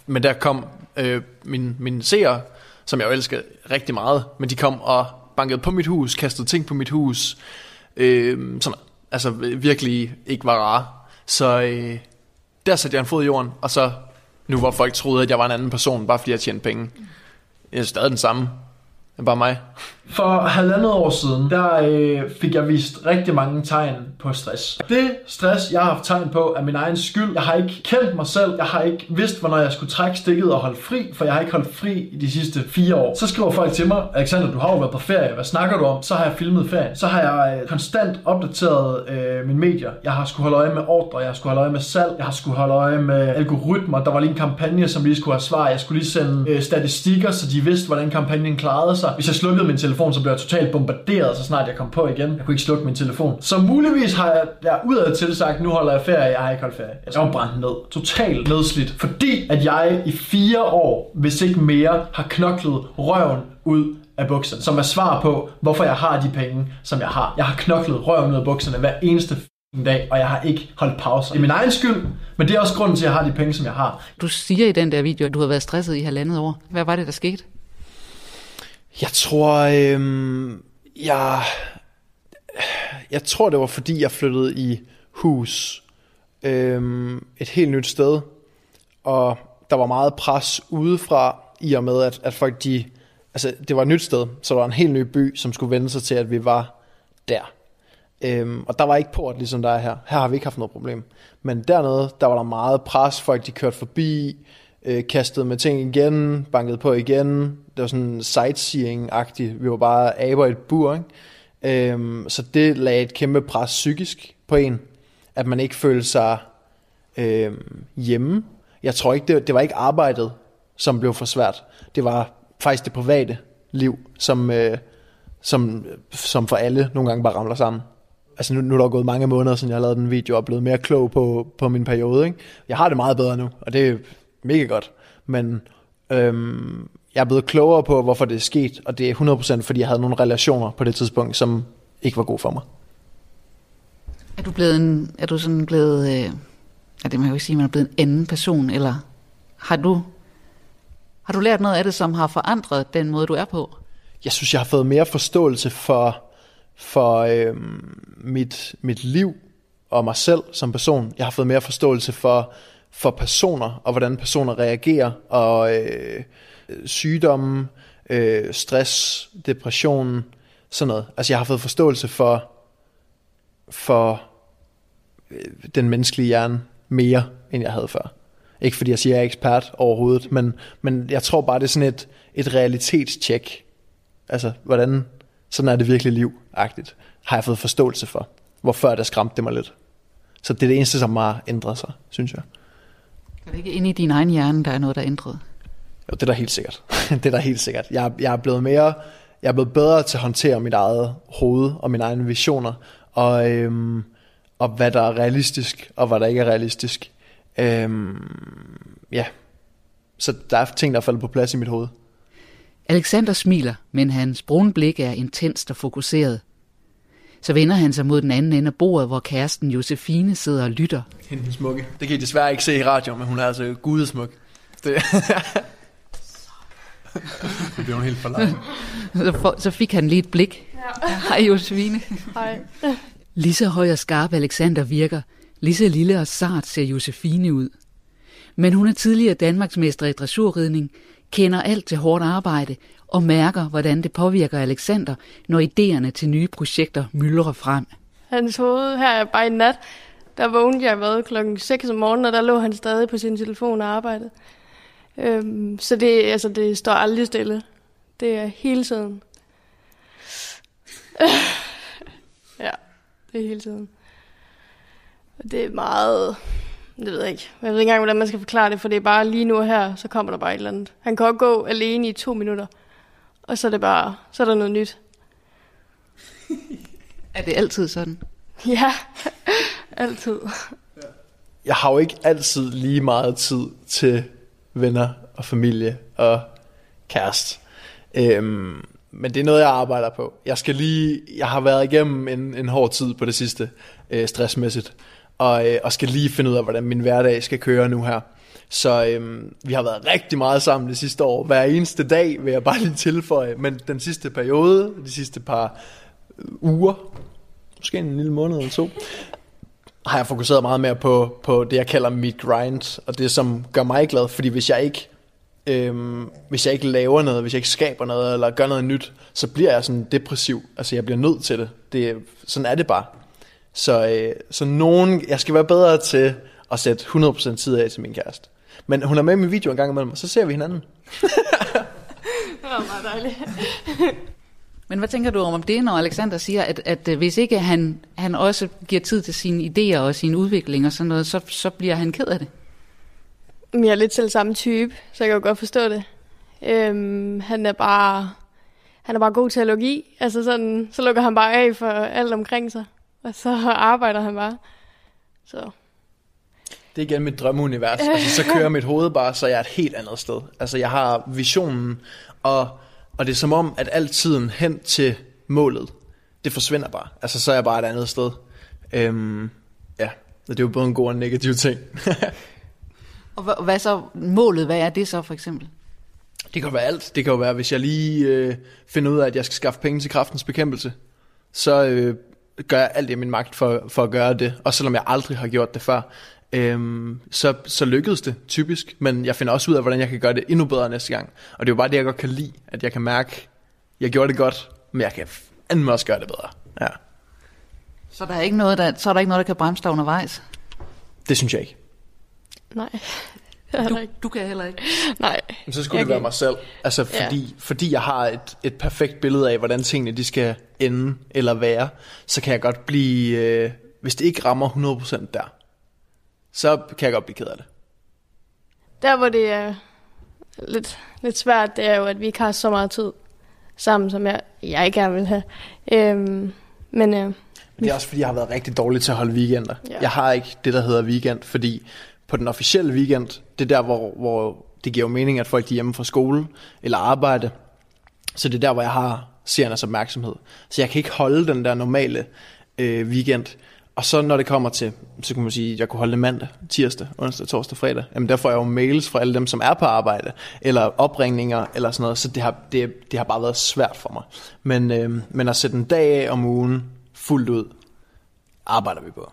Men der kom øh, min, min seer, som jeg jo elsker rigtig meget, men de kom og bankede på mit hus, kastede ting på mit hus, øh, som altså virkelig ikke var rare. Så øh, der satte jeg en fod i jorden, og så nu hvor folk troede, at jeg var en anden person, bare fordi jeg tjente penge. Jeg er stadig den samme. Det bare mig. For halvandet år siden, der øh, fik jeg vist rigtig mange tegn på stress. Det stress, jeg har haft tegn på, er min egen skyld. Jeg har ikke kendt mig selv. Jeg har ikke vidst, hvornår jeg skulle trække stikket og holde fri, for jeg har ikke holdt fri i de sidste fire år. Så skriver folk til mig, Alexander, du har jo været på ferie. Hvad snakker du om? Så har jeg filmet ferien. Så har jeg øh, konstant opdateret øh, mine medier. Jeg har skulle holde øje med ordre, jeg har skulle holde øje med salg, jeg har skulle holde øje med algoritmer. Der var lige en kampagne, som lige skulle have svar. Jeg skulle lige sende øh, statistikker, så de vidste, hvordan kampagnen klarede sig. Hvis jeg slukkede min telefon, så blev jeg totalt bombarderet, så snart jeg kom på igen. Jeg kunne ikke slukke min telefon. Så muligvis har jeg ja, udad til sagt, nu holder jeg ferie, jeg har ikke holdt ferie. Jeg var brændt ned. Totalt nedslidt. Fordi at jeg i fire år, hvis ikke mere, har knoklet røven ud af bukserne. Som er svar på, hvorfor jeg har de penge, som jeg har. Jeg har knoklet røven ud af bukserne hver eneste f***ing dag, og jeg har ikke holdt pauser. Det er min egen skyld, men det er også grunden til, at jeg har de penge, som jeg har. Du siger i den der video, at du har været stresset i halvandet år. Hvad var det, der skete? Jeg tror, øhm, jeg, jeg tror det var fordi jeg flyttede i hus øhm, et helt nyt sted, og der var meget pres udefra i og med at, at folk de, altså det var et nyt sted, så der var en helt ny by, som skulle vende sig til at vi var der. Øhm, og der var ikke port ligesom der er her. Her har vi ikke haft noget problem. Men dernede, der var der meget pres. Folk de kørte forbi, øh, kastede med ting igen, bankede på igen. Det var sådan sightseeing-agtigt. Vi var bare aber i et bur, ikke? Øhm, så det lagde et kæmpe pres psykisk på en. At man ikke følte sig øh, hjemme. Jeg tror ikke, det, det var ikke arbejdet, som blev for svært. Det var faktisk det private liv, som, øh, som, som for alle nogle gange bare ramler sammen. altså nu, nu er der gået mange måneder, siden jeg har lavet den video, og er blevet mere klog på, på min periode. Ikke? Jeg har det meget bedre nu, og det mega godt. Men øhm, jeg er blevet klogere på, hvorfor det er sket, og det er 100% fordi jeg havde nogle relationer på det tidspunkt, som ikke var gode for mig. Er du blevet en, er du sådan blevet, øh, ja, det må jeg jo ikke sige, man er blevet en anden person, eller har du, har du lært noget af det, som har forandret den måde, du er på? Jeg synes, jeg har fået mere forståelse for, for øhm, mit, mit liv og mig selv som person. Jeg har fået mere forståelse for, for personer, og hvordan personer reagerer, og øh, sygdomme, øh, stress, depression, sådan noget. Altså jeg har fået forståelse for, for øh, den menneskelige hjerne mere, end jeg havde før. Ikke fordi jeg siger, at jeg er ekspert overhovedet, men, men jeg tror bare, det er sådan et, et realitetstjek. Altså, hvordan, sådan er det virkelig liv-agtigt, har jeg fået forståelse for. Hvorfor det skræmte det mig lidt. Så det er det eneste, som har ændret sig, synes jeg. Er det ikke inde i din egen hjerne, der er noget, der er ændret? Jo, det er da helt sikkert. det er da helt sikkert. Jeg, jeg er blevet mere, jeg er blevet bedre til at håndtere mit eget hoved og mine egne visioner, og, øhm, og hvad der er realistisk, og hvad der ikke er realistisk. Øhm, ja, så der er ting, der er faldet på plads i mit hoved. Alexander smiler, men hans brune blik er intenst og fokuseret. Så vender han sig mod den anden ende af bordet, hvor kæresten Josefine sidder og lytter. Hende smukke. Det kan I desværre ikke se i radio, men hun er altså gudesmuk. Det, det bliver hun helt forlegen. Så, for, så fik han lige et blik. Ja. Hej Josefine. Hej. Lige så høj og skarp Alexander virker, lige så lille og sart ser Josefine ud. Men hun er tidligere Danmarksmester i dressurridning, kender alt til hårdt arbejde og mærker, hvordan det påvirker Alexander, når idéerne til nye projekter myldrer frem. Hans hoved her bare i nat, der vågnede jeg hvad, klokken 6 om morgenen, og der lå han stadig på sin telefon og arbejdede. Øhm, så det, altså, det står aldrig stille. Det er hele tiden. ja, det er hele tiden. Og Det er meget... Det ved jeg ikke. Jeg ved ikke engang, hvordan man skal forklare det, for det er bare lige nu og her, så kommer der bare et eller andet. Han kan godt gå alene i to minutter, og så er det bare, så er der noget nyt. Er det altid sådan? Ja, altid. Jeg har jo ikke altid lige meget tid til venner og familie og kæreste. Øhm, men det er noget, jeg arbejder på. Jeg skal lige, jeg har været igennem en, en hård tid på det sidste, øh, stressmæssigt, og, øh, og skal lige finde ud af, hvordan min hverdag skal køre nu her. Så øhm, vi har været rigtig meget sammen det sidste år. Hver eneste dag vil jeg bare lige tilføje, men den sidste periode, de sidste par øh, uger, måske en lille måned eller to, har jeg fokuseret meget mere på, på det, jeg kalder mit grind, og det, som gør mig glad. Fordi hvis jeg ikke øhm, hvis jeg ikke laver noget, hvis jeg ikke skaber noget, eller gør noget nyt, så bliver jeg sådan depressiv. Altså, jeg bliver nødt til det. det sådan er det bare. Så, øh, så nogen, jeg skal være bedre til at sætte 100% tid af til min kæreste. Men hun er med i min video en gang imellem, og så ser vi hinanden. Det var meget dejligt. Men hvad tænker du om det, når Alexander siger, at, at øh, hvis ikke han, han også giver tid til sine idéer og sin udvikling og sådan noget, så, så bliver han ked af det? Men jeg er lidt selv samme type, så jeg kan jo godt forstå det. Øhm, han er bare han er bare god til at lukke i. Altså sådan, så lukker han bare af for alt omkring sig. Og så arbejder han bare. Så Det er igen mit drømmeunivers. Altså, så kører mit hoved bare, så jeg er et helt andet sted. Altså, jeg har visionen, og, og det er som om, at al tiden hen til målet, det forsvinder bare. Altså, så er jeg bare et andet sted. Øhm, ja, det er jo både en god og en negativ ting. Og hvad, hvad så målet, hvad er det så for eksempel? Det kan jo være alt. Det kan jo være, hvis jeg lige øh, finder ud af, at jeg skal skaffe penge til kraftens bekæmpelse, så øh, gør jeg alt i min magt for, for at gøre det. Og selvom jeg aldrig har gjort det før, øh, så, så lykkedes det typisk. Men jeg finder også ud af, hvordan jeg kan gøre det endnu bedre næste gang. Og det er jo bare det, jeg godt kan lide. At jeg kan mærke, jeg gjorde det godt, men jeg kan fandme også gøre det bedre. Ja, Så der er ikke noget, der, så er der ikke noget, der kan bremse dig undervejs? det synes jeg ikke. nej. Du, du kan heller ikke. Nej. Men så skulle Jeg det være mig selv. Altså fordi, ja. fordi jeg har et, et perfekt billede af, hvordan tingene de skal ende eller være, så kan jeg godt blive, øh, hvis det ikke rammer 100% der, så kan jeg godt blive ked af det. Der, hvor det er lidt, lidt svært, det er jo, at vi ikke har så meget tid sammen, som jeg, jeg gerne vil have. Øhm, men øh, Det er også fordi, jeg har været rigtig dårlig til at holde weekender. Ja. Jeg har ikke det, der hedder weekend, fordi på den officielle weekend, det er der, hvor, hvor det giver jo mening, at folk er hjemme fra skole eller arbejde. Så det er der, hvor jeg har seernes opmærksomhed. Så jeg kan ikke holde den der normale øh, weekend. Og så når det kommer til, så kan man sige, at jeg kunne holde det mandag, tirsdag, onsdag, torsdag, fredag. Jamen der får jeg jo mails fra alle dem, som er på arbejde, eller opringninger, eller sådan noget. Så det har, det, det har bare været svært for mig. Men, øh, men at sætte en dag af om ugen, fuldt ud, arbejder vi på.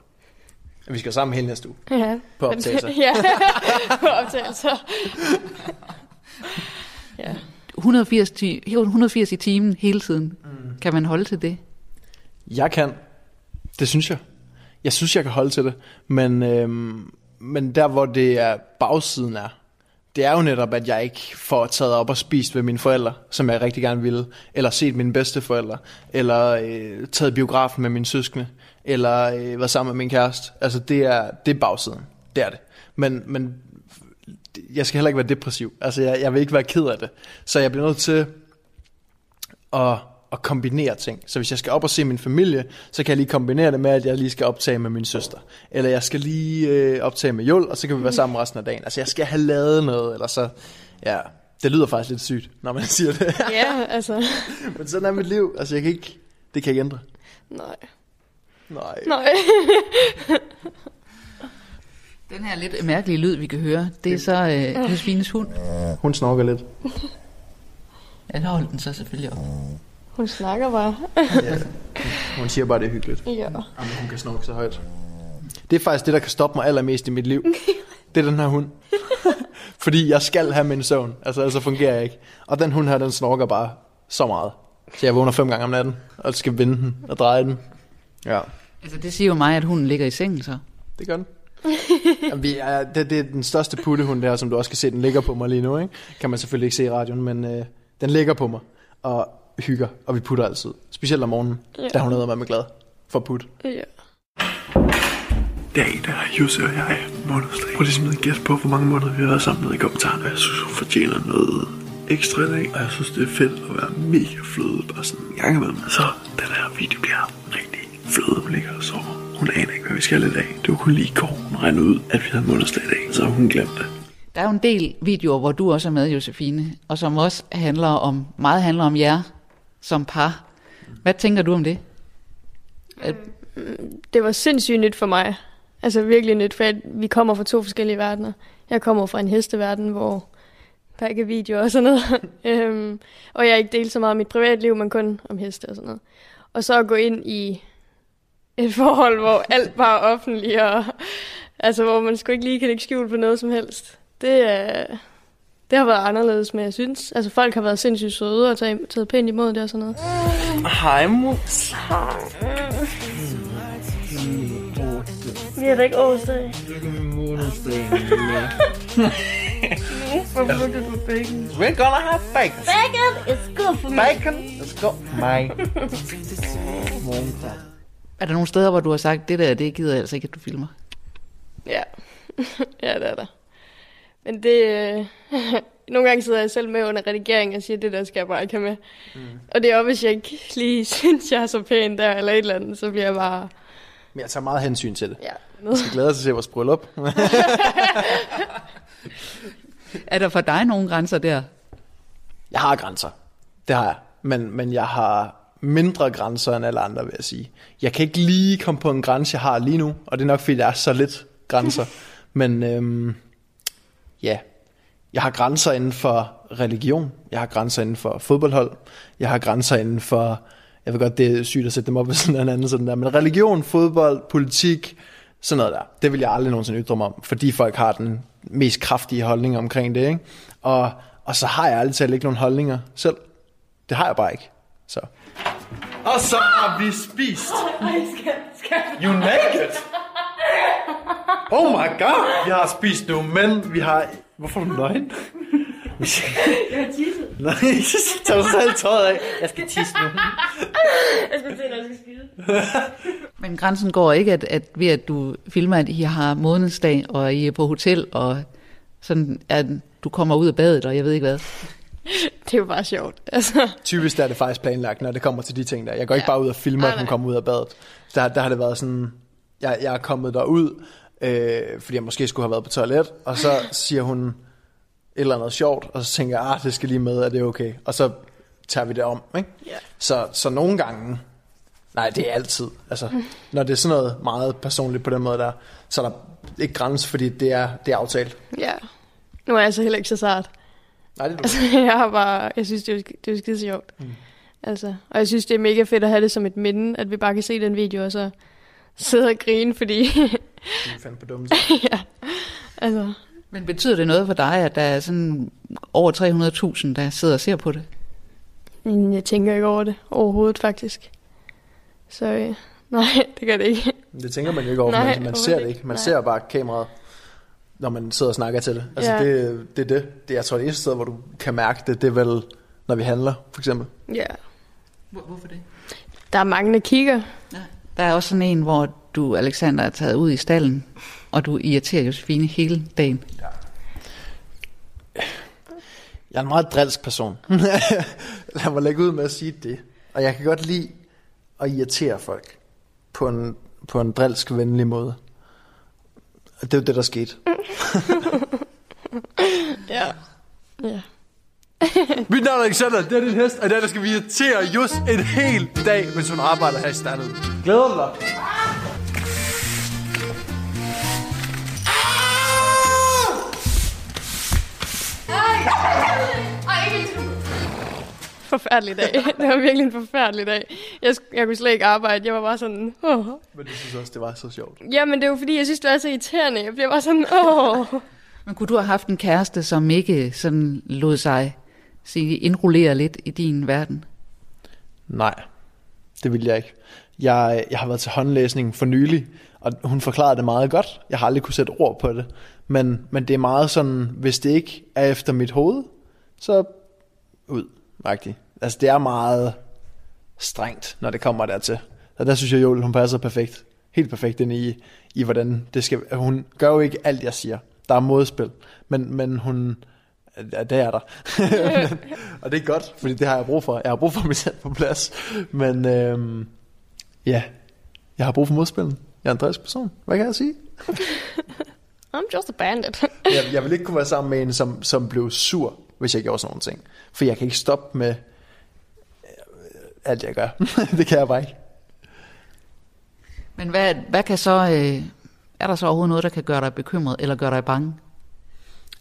Vi skal sammen hele næste uge. Ja. På optagelser. ja, på optagelser. ja. 180, ti- 180 i timen hele tiden. Mm. Kan man holde til det? Jeg kan. Det synes jeg. Jeg synes, jeg kan holde til det. Men, øhm, men der, hvor det er bagsiden er, det er jo netop, at jeg ikke får taget op og spist ved mine forældre, som jeg rigtig gerne ville, eller set mine bedsteforældre, eller øh, taget biografen med mine søskende, eller øh, været sammen med min kæreste. Altså, det er, det er bagsiden. Det er det. Men, men jeg skal heller ikke være depressiv. Altså, jeg, jeg vil ikke være ked af det. Så jeg bliver nødt til at, at kombinere ting. Så hvis jeg skal op og se min familie, så kan jeg lige kombinere det med, at jeg lige skal optage med min søster. Eller jeg skal lige øh, optage med Jul, og så kan vi være sammen resten af dagen. Altså jeg skal have lavet noget, eller så... Ja, det lyder faktisk lidt sygt, når man siger det. ja, altså. Men sådan er mit liv. Altså jeg kan ikke... Det kan jeg ikke ændre. Nej. Nej. Nej. Den her lidt mærkelige lyd, vi kan høre, det er så øh, Josefines hund. Hun snorker lidt. Ja, der holdt den så selvfølgelig op. Hun snakker bare. Ja. Hun siger bare, det er hyggeligt. Ja. Jamen, hun kan snorke så højt. Det er faktisk det, der kan stoppe mig allermest i mit liv. Det er den her hund. Fordi jeg skal have min søvn. Altså, ellers så fungerer jeg ikke. Og den hund her, den snorker bare så meget. Så jeg vågner fem gange om natten, og skal vende den og dreje den. Ja, Altså, det siger jo mig, at hunden ligger i sengen så. det gør den. Jamen, vi er, det, det er den største puttehund der, som du også kan se, den ligger på mig lige nu. Ikke? Kan man selvfølgelig ikke se i radioen, men øh, den ligger på mig og hygger, og vi putter altid. Specielt om morgenen, Ja. ja. da hun er med glad for at putte. Ja. der er Jussi og jeg månedsdag. Prøv lige simpelthen at gætte på, hvor mange måneder vi har været sammen nede i kommentaren. Og jeg synes, hun fortjener noget ekstra i dag. Og jeg synes, det er fedt at være mega fløde, bare sådan en gang imellem. Så den her video bliver rigtig fløde. Hun ligger og sover. Hun aner ikke, hvad vi skal i dag. Det var kun lige i går, hun regnede ud, at vi havde månedsdag i dag. Så hun glemte det. Der er jo en del videoer, hvor du også er med, Josefine, og som også handler om, meget handler om jer som par. Hvad tænker du om det? At, øhm, Det var sindssygt nyt for mig. Altså virkelig nyt, for vi kommer fra to forskellige verdener. Jeg kommer fra en hesteverden, hvor der ikke er video og sådan noget. øhm, og jeg ikke delt så meget af mit privatliv, men kun om heste og sådan noget. Og så at gå ind i et forhold, hvor alt bare er offentligt, og altså, hvor man sgu ikke lige kan lægge skjul på noget som helst. Det, er, det har været anderledes, men jeg synes, altså folk har været sindssygt søde og taget, taget pænt imod det og sådan noget. Hej, mus. Vi er da ikke årsdag. Hvorfor brugte du bacon? We're gonna have bacon. Bacon is good for me. Bacon is good for mig. er der nogle steder, hvor du har sagt, det der, det gider jeg altså ikke, at du filmer? Ja, ja det er der. Men det... Øh, nogle gange sidder jeg selv med under redigering og siger, det der skal jeg bare ikke have med. Mm. Og det er også, hvis jeg ikke lige synes, jeg er så pæn der, eller et eller andet, så bliver jeg bare... Men jeg tager meget hensyn til det. Ja. Jeg skal glæde sig til at se vores bryllup. Er der for dig nogle grænser der? Jeg har grænser. Det har jeg. Men, men jeg har mindre grænser end alle andre, vil jeg sige. Jeg kan ikke lige komme på en grænse, jeg har lige nu. Og det er nok, fordi der er så lidt grænser. men øhm, ja, jeg har grænser inden for religion. Jeg har grænser inden for fodboldhold. Jeg har grænser inden for... Jeg ved godt, det er sygt at sætte dem op ved sådan en anden sådan der. Men religion, fodbold, politik, sådan noget der. Det vil jeg aldrig nogensinde ytre mig om. Fordi folk har den mest kraftige holdning omkring det. Ikke? Og, og så har jeg aldrig talt ikke nogen holdninger selv. Det har jeg bare ikke. Så. Og så har vi spist. You naked? Oh my god. Vi har spist nu, men vi har... Hvorfor er du nøgen? Jeg har tisset. Nej, tag du selv tøjet af. Jeg skal tisse nu. Jeg skal til, når jeg skal skide. Men grænsen går ikke, at, at ved at du filmer, at I har månedsdag, og I er på hotel, og sådan, at du kommer ud af badet, og jeg ved ikke hvad. det er jo bare sjovt. Altså, Typisk er det faktisk planlagt, når det kommer til de ting der. Jeg går ikke Ja. bare ud og filmer, Nej, at hun kommer ud af badet. Der, der har det været sådan, jeg, jeg er kommet derud, øh, fordi jeg måske skulle have været på toilet, og så siger hun et eller andet sjovt, og så tænker jeg, ah, det skal lige med, er det okay? Og så tager vi det om, ikke? Ja. Så, så nogle gange, nej, det er altid, altså, når det er sådan noget meget personligt på den måde der, så er der ikke grænse, fordi det er, det er aftalt. ja. Nu er jeg altså heller ikke så sart. Nej, det er du. Altså, jeg har bare, jeg synes, det er, det er skide sjovt. Mm. Altså, og jeg synes, det er mega fedt at have det som et minde, at vi bare kan se den video, og så sidde og grine, fordi, Du fandt på dumme ja, altså, Men betyder det noget for dig, at der er sådan over 300.000, der sidder og ser på det? jeg tænker ikke over det overhovedet, faktisk. Så øh, nej, det gør det ikke. Det tænker man jo ikke over, Nej, Nej, man, man ser det ikke. Man Nej. ser bare kameraet, når man sidder og snakker til det. Altså Ja. det, det er det. det. Jeg tror, det eneste sted, hvor du kan mærke det, det er vel, når vi handler, for eksempel. Ja, Hvor, hvorfor det? der er mange, der kigger. Der er også sådan en, hvor du, Alexander, er taget ud i stallen, og du irriterer Josefine hele dagen. Jeg er en meget drilsk person. Lad mig lægge ud med at sige det. Og jeg kan godt lide at irritere folk på en, på en drilsk venlig måde. Og det er jo det, der skete. Ja. Ja. Mit navn er Alexander, det er din hest, og i dag der skal vi irritere Just en hel dag, mens hun arbejder her i stallet. Glæder du dig? Forfærdelig dag. Det var virkelig en forfærdelig dag. Jeg, jeg kunne slet ikke arbejde. Jeg var bare sådan, åh. Men du synes også, det var så sjovt. Jamen, det var fordi, jeg synes, det var så irriterende. Jeg blev bare sådan, åh. Men kunne du have haft en kæreste, som ikke sådan lod sig sige, indrullere lidt i din verden? Nej, det vil jeg ikke. Jeg, jeg har været til håndlæsning for nylig, og hun forklarede det meget godt. Jeg har aldrig kunne sætte ord på det. Men, men det er meget sådan, hvis det ikke er efter mit hoved, så ud, rigtigt. Altså det er meget strengt, når det kommer dertil. Og der synes jeg, Joel, hun passer perfekt. Helt perfekt ind i, i hvordan det skal... Hun gør jo ikke alt, jeg siger. Der er modspil. Men, men hun... Ja, det er der. og det er godt, fordi det har jeg brug for. Jeg har brug for mig selv på plads. Men øhm, ja, jeg har brug for modspillen. Jeg er en drilsk person. Hvad kan jeg sige? I'm just a bandit. Jeg, jeg vil ikke kunne være sammen med en, som, som blev sur, hvis jeg gjorde sådan nogle ting. For jeg kan ikke stoppe med øh, alt, jeg gør. det kan jeg bare ikke. Men hvad, hvad kan så... Øh, er der så overhovedet noget, der kan gøre dig bekymret eller gøre dig bange?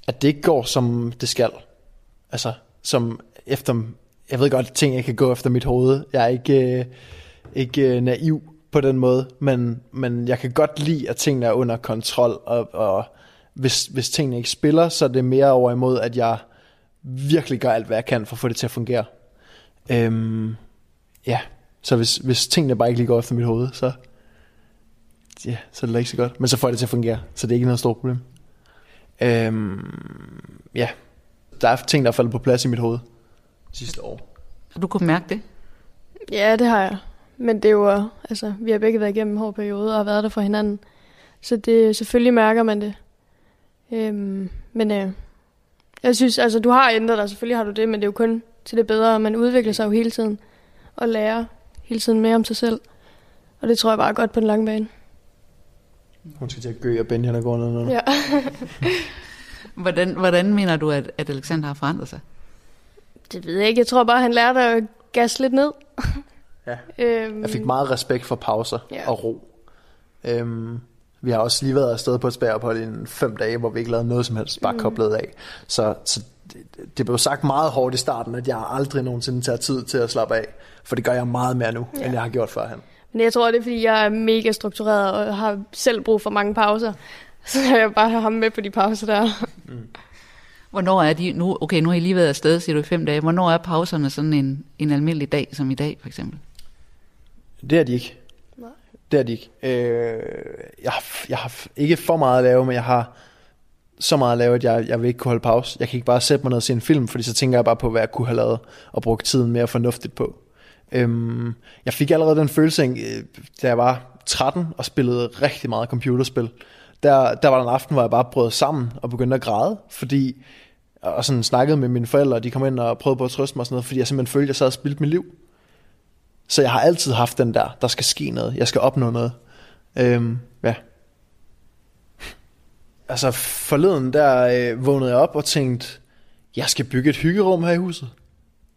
At det ikke går, som det skal. Altså, som efter... Jeg ved godt, at ting jeg kan gå efter mit hoved. Jeg er ikke, øh, ikke øh, naiv på den måde, men, men jeg kan godt lide, at tingene er under kontrol, og, og hvis, hvis tingene ikke spiller, så er det mere over imod, at jeg virkelig gør alt, hvad jeg kan for at få det til at fungere. Øhm, ja, så hvis, hvis tingene bare ikke lige går efter mit hoved, så, ja, så er det ikke så godt. Men så får jeg det til at fungere, så det er ikke noget stort problem. Øhm, ja, der er ting, der er faldet på plads i mit hoved sidste år. Har du kunne mærke det? ja, det har jeg. Men det er jo, altså, vi har begge været igennem en hård periode og har været der for hinanden. Så det, selvfølgelig mærker man det. Øhm, men øh, jeg synes, altså, du har ændret dig, selvfølgelig har du det, men det er jo kun til det bedre, man udvikler sig jo hele tiden og lærer hele tiden mere om sig selv. Og det tror jeg bare er godt på den lange bane. Hun skal til at gø, og Benjamin er gået ned nu. Ja. Hvordan, hvordan mener du, at, at Alexander har forandret sig? det ved jeg ikke. Jeg tror bare, han lærte at gasse lidt ned. Ja. øhm, Jeg fik meget respekt for pauser Ja. og ro. Øhm, vi har også lige været afsted på et spærophold i en fem dage, hvor vi ikke lavede noget som helst, bare Mm. koblet af. Så, så det, det blev sagt meget hårdt i starten, at jeg aldrig nogensinde tager tid til at slappe af. For det gør jeg meget mere nu, ja. end jeg har gjort førhen. Men jeg tror, det er, fordi jeg er mega struktureret og har selv brug for mange pauser. Så jeg bare har ham med på de pauser der. Hvornår er de nu? Okay, nu har I lige været afsted, siger du i fem dage. Hvornår er pauserne sådan en, en almindelig dag, som i dag for eksempel? Det er de ikke. Nej. Det er de ikke. Øh, jeg, har, jeg har ikke for meget at lave, men jeg har så meget at lave, at jeg, jeg vil ikke kunne holde pause. Jeg kan ikke bare sætte mig ned og se en film, fordi så tænker jeg bare på, hvad jeg kunne have lavet og brugt tiden mere fornuftigt på. Øhm, jeg fik allerede den følelse, øh, da jeg var 13 og spillede rigtig meget computerspil. Der, der var der en aften, hvor jeg bare brød sammen og begyndte at græde, fordi og sådan snakkede med mine forældre, og de kom ind og prøvede på at trøste mig og sådan noget, fordi jeg simpelthen følte, at jeg sad og spildte mit liv. Så jeg har altid haft den der, der skal ske noget, jeg skal opnå noget. Øhm, ja. Altså forleden der øh, vågnede jeg op og tænkte, jeg skal bygge et hyggerum her i huset.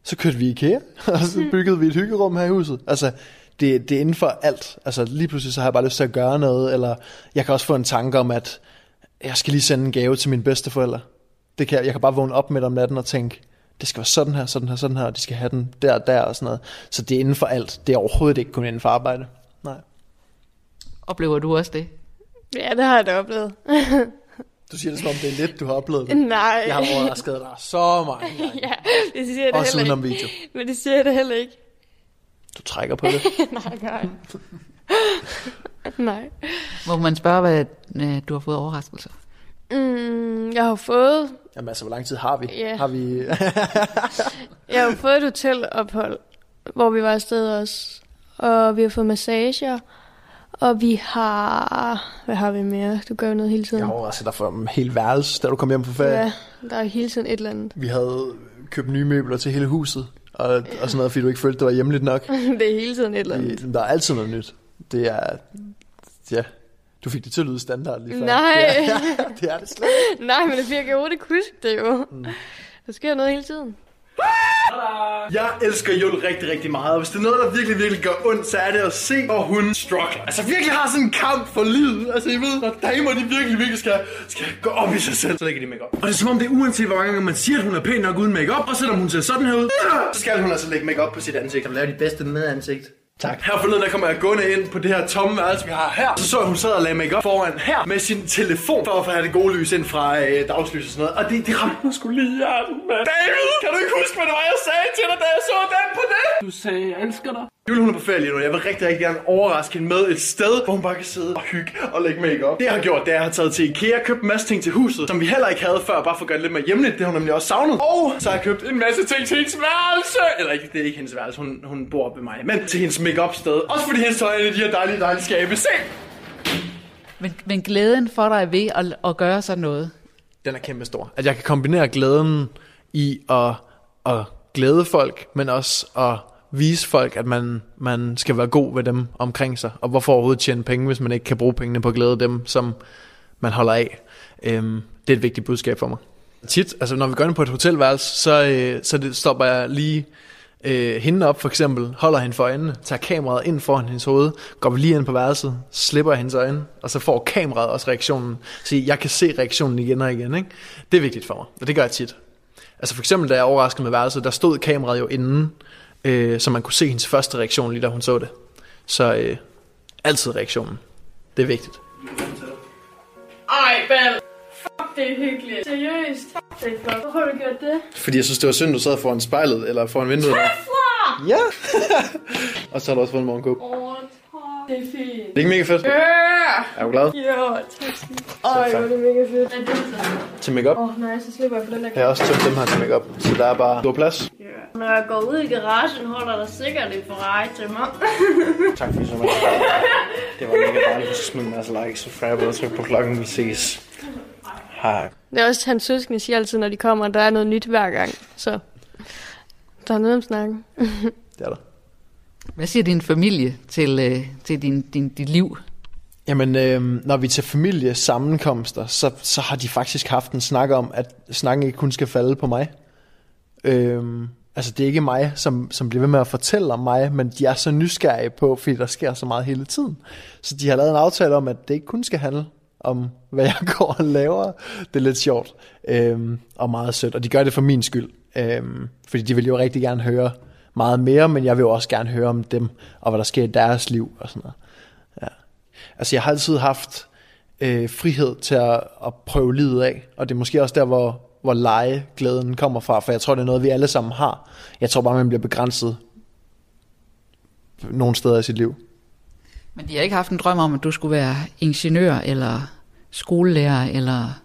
Så kørte vi i IKEA, og så byggede vi et hyggerum her i huset. Altså, det, det er inden for alt. Altså, lige pludselig så har jeg bare lyst til at gøre noget, eller jeg kan også få en tanke om, at jeg skal lige sende en gave til mine bedsteforældre. Det kan, jeg, jeg kan bare vågne op midt om natten og tænke, det skal være sådan her, sådan her, sådan her, og de skal have den der der og sådan noget. Så det er inden for alt. Det er overhovedet ikke kun inden for arbejde. Nej. Oplever du også det? Ja, det har jeg da oplevet. Du siger det som om det er lidt, du har oplevet det. Nej. Jeg har overrasket dig så gange. ja, det siger jeg da Også heller ikke. video. Men det siger jeg da heller ikke. Du trækker på det. nej, nej. nej. Må man spørge, hvad øh, du har fået overraskelser? Mm, jeg har fået, Jamen altså, hvor lang tid har vi? Ja. Har vi... jeg har fået et hotelophold, hvor vi var afsted også. Og vi har fået massager. Og vi har... Hvad har vi mere? Du gør jo noget hele tiden. jeg har overrasket dig for en hel værelse, da du kom hjem på ferie. Ja, der er hele tiden et eller andet. Vi havde købt nye møbler til hele huset, og, og sådan noget, fordi du ikke følte, det var hjemligt nok. det er hele tiden et eller andet. Det- Der er altid noget nyt. Det er... Ja, du fik det til at lyde standard lige før. Nej. Ja, det er det slet. Nej, men det virker jo ikke huske det jo. Mm. Der sker noget hele tiden. Jeg elsker Jul rigtig, rigtig meget, og hvis det er noget, der virkelig, virkelig gør ondt, så er det at se, hvor hun struggle. Altså virkelig har sådan en kamp for livet. Altså I ved, når damer de virkelig, virkelig skal, skal gå op i sig selv, så lægger de make Og det er som om det er uanset hvor mange gange man siger, at hun er pæn nok uden makeup, og selvom hun ser sådan her ud, så skal hun altså lægge makeup på sit ansigt. Og lave de bedste med ansigt. Tak. Her forleden, der kommer jeg gående ind på det her tomme værelse, vi har her. Så så jeg, hun sad og lagde makeup foran her med sin telefon, for at have det gode lys ind fra øh, dagslys og sådan noget. Og det, det ramte mig sgu lige hjertet, mand. David, kan du ikke huske, hvad det var, jeg sagde til dig, da jeg så den på det? Du sagde, jeg elsker dig. Jule, hun er på ferie lige nu. Jeg vil rigtig, rigtig gerne overraske hende med et sted, hvor hun bare kan sidde og hygge og lægge makeup. Det jeg har gjort, det er, at jeg har taget til Ikea og købt en masse ting til huset, som vi heller ikke havde før, bare for at gøre det lidt mere hjemligt. Det har hun nemlig også savnet. Og så har jeg købt en masse ting til hendes værelse. Eller ikke, det er ikke hendes værelse, hun, hun bor ved mig. Men til hendes makeup sted. Også fordi hendes tøj er de her dejlige, dejlige skabe. Se! Men, men glæden for dig ved at, at gøre sådan noget, Den er kæmpe stor. At jeg kan kombinere glæden i at, at glæde folk, men også at vise folk, at man, man skal være god ved dem omkring sig. Og hvorfor overhovedet tjene penge, hvis man ikke kan bruge pengene på at glæde dem, som man holder af. Øhm, det er et vigtigt budskab for mig. Tit, altså når vi går ind på et hotelværelse, så, øh, så det stopper jeg lige øh, hende op for eksempel, holder hende for øjnene, tager kameraet ind foran hendes hoved, går vi lige ind på værelset, slipper hendes øjne, og så får kameraet også reaktionen. Så jeg kan se reaktionen igen og igen. Ikke? Det er vigtigt for mig, og det gør jeg tit. Altså for eksempel, da jeg overraskede med værelset, der stod kameraet jo inden, øh, så man kunne se hendes første reaktion, lige da hun så det. Så øh, altid reaktionen. Det er vigtigt. Ej, Bal. Fuck, det er hyggeligt. Seriøst. Fuck, det er. Hvorfor har du gjort det? Fordi jeg synes, det var synd, du sad foran spejlet, eller foran vinduet. Der. Flar! Ja! og så har du også fået en morgenkåb. Åh. Det er fint. Det er ikke mega fedt? Ja! Er du glad? Jo, tak. skal du. Ej, hvor er det mega fedt. Er det så? Til makeup? Åh, oh, nej, så slipper jeg for den der Jeg har også tømt dem her til makeup, så der er bare stor plads. Når jeg går ud i garagen, holder der sikkert en Ferrari til mig. Tak fordi så meget. Det var mega dejligt, hvis du smide en masse likes og frabbe og trykke på klokken. Vi ses. Hej. Det er også hans søskende siger altid, når de kommer, at der er noget nyt hver gang. Så der er noget om snakken. Det er der hvad siger din familie til, øh, til din, din, dit liv? Jamen, øh, når vi er til familiesammenkomster, så, så har de faktisk haft en snak om, at snakken ikke kun skal falde på mig. Øh, altså, det er ikke mig, som, som bliver ved med at fortælle om mig, men de er så nysgerrige på, fordi der sker så meget hele tiden. Så de har lavet en aftale om, at det ikke kun skal handle om, hvad jeg går og laver. Det er lidt sjovt øh, og meget sødt, og de gør det for min skyld. Øh, fordi de vil jo rigtig gerne høre meget mere, men jeg vil jo også gerne høre om dem, og hvad der sker i deres liv og sådan noget. Altså jeg har altid haft øh, frihed til at, at prøve livet af, og det er måske også der, hvor, hvor legeglæden kommer fra, for jeg tror, det er noget, vi alle sammen har. Jeg tror bare, man bliver begrænset nogle steder i sit liv. Men de har ikke haft en drøm om, at du skulle være ingeniør, eller skolelærer, eller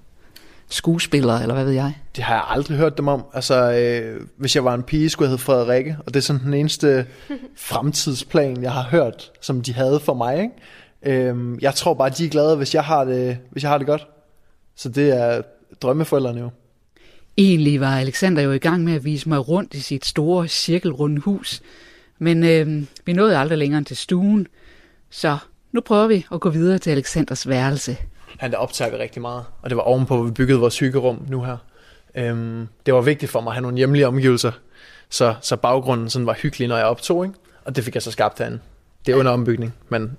skuespiller, eller hvad ved jeg? Det har jeg aldrig hørt dem om. Altså, øh, hvis jeg var en pige, skulle jeg hedde Frederikke, og det er sådan den eneste fremtidsplan, jeg har hørt, som de havde for mig. Ikke? Øh, jeg tror bare, de er glade, hvis jeg har det, hvis jeg har det godt. Så det er drømmeforældrene jo. Egentlig var Alexander jo i gang med at vise mig rundt i sit store cirkelrunde hus, men øh, vi nåede aldrig længere end til stuen, så nu prøver vi at gå videre til Alexanders værelse. Han der optager vi rigtig meget, og det var ovenpå, hvor vi byggede vores hyggerum nu her. Øhm, det var vigtigt for mig at have nogle hjemlige omgivelser, så, så baggrunden sådan var hyggelig, når jeg optog, ikke? og det fik jeg så skabt herinde. Det er under ombygning, men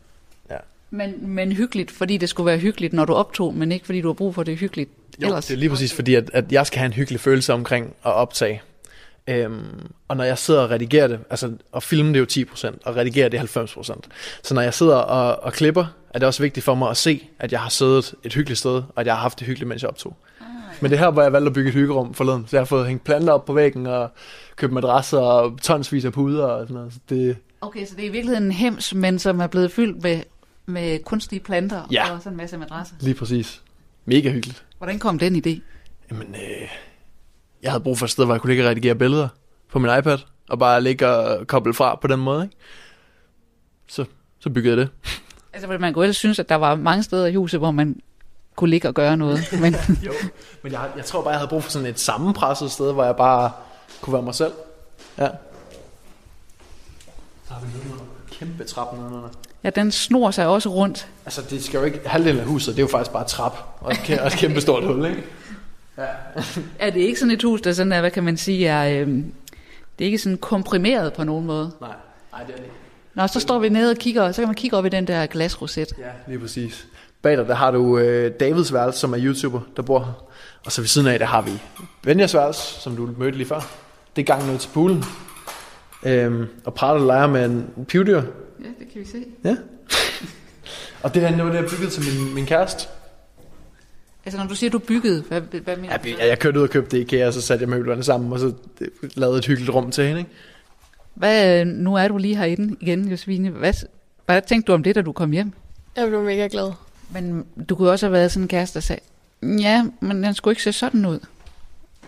Men, men hyggeligt, fordi det skulle være hyggeligt, når du optog, men ikke fordi du har brug for det hyggeligt Jo, ellers. det er lige præcis fordi, at, at jeg skal have en hyggelig følelse omkring at optage. Øhm, og når jeg sidder og redigerer det, altså at filme det er jo 10%, og redigere det er 90%. Så når jeg sidder og, og klipper, er det også vigtigt for mig at se, at jeg har siddet et hyggeligt sted, og at jeg har haft det hyggeligt, mens jeg optog. Men det er her, hvor jeg valgte at bygge et hyggerum forleden. Så jeg har fået hængt planter op på væggen, og købt madrasser og tonsvis af puder og sådan noget. Så det, Okay, så det er i virkeligheden en hems, men som er blevet fyldt med, med kunstige planter Ja. og sådan en masse madrasser. lige præcis. Mega hyggeligt. Hvordan kom den idé? Jamen, øh, jeg havde brug for et sted, hvor jeg kunne ligge og redigere billeder på min iPad, og bare ligge og koble fra på den måde, ikke? Så, så byggede jeg det. Altså, man kunne ellers synes, at der var mange steder i huset, hvor man kunne ligge og gøre noget. Men jo, men jeg, jeg tror bare, jeg havde brug for sådan et sammenpresset sted, hvor jeg bare kunne være mig selv. Ja. Så har vi noget kæmpe trappe nedenunder. ja, den snor sig også rundt. Altså, det skal jo ikke... Halvdelen af huset, det er jo faktisk bare trap og et, kæ- og et kæmpe stort hul, ikke? Ja. Er det ikke sådan et hus, der sådan er, hvad kan man sige, er, øhm, det er ikke sådan komprimeret på nogen måde? Nej, nej, det er det ikke. Nå, så står vi nede og kigger, så kan man kigge op i den der glasroset. Ja, lige præcis. Bag dig, der har du øh, Davids værelse, som er YouTuber, der bor her. Og så ved siden af, der har vi Benjas værelse, som du mødte lige før. Det er gangen ud til poolen. Øhm, og Prater leger med en pivdyr. Ja, det kan vi se. Ja. og det her, det var det, jeg byggede til min, min kæreste. Altså, når du siger, du byggede, hvad, hvad mener du? Ja, jeg kørte ud og købte det i IKEA, og så satte jeg møblerne sammen, og så lavede et hyggeligt rum til hende. Ikke? Hvad, øh, nu er du lige herinde igen, Josefine. Hvad, hvad tænkte du om det, da du kom hjem? Jeg blev mega glad. Men du kunne også have været sådan en kæreste, der sagde, ja, men den skulle ikke se sådan ud.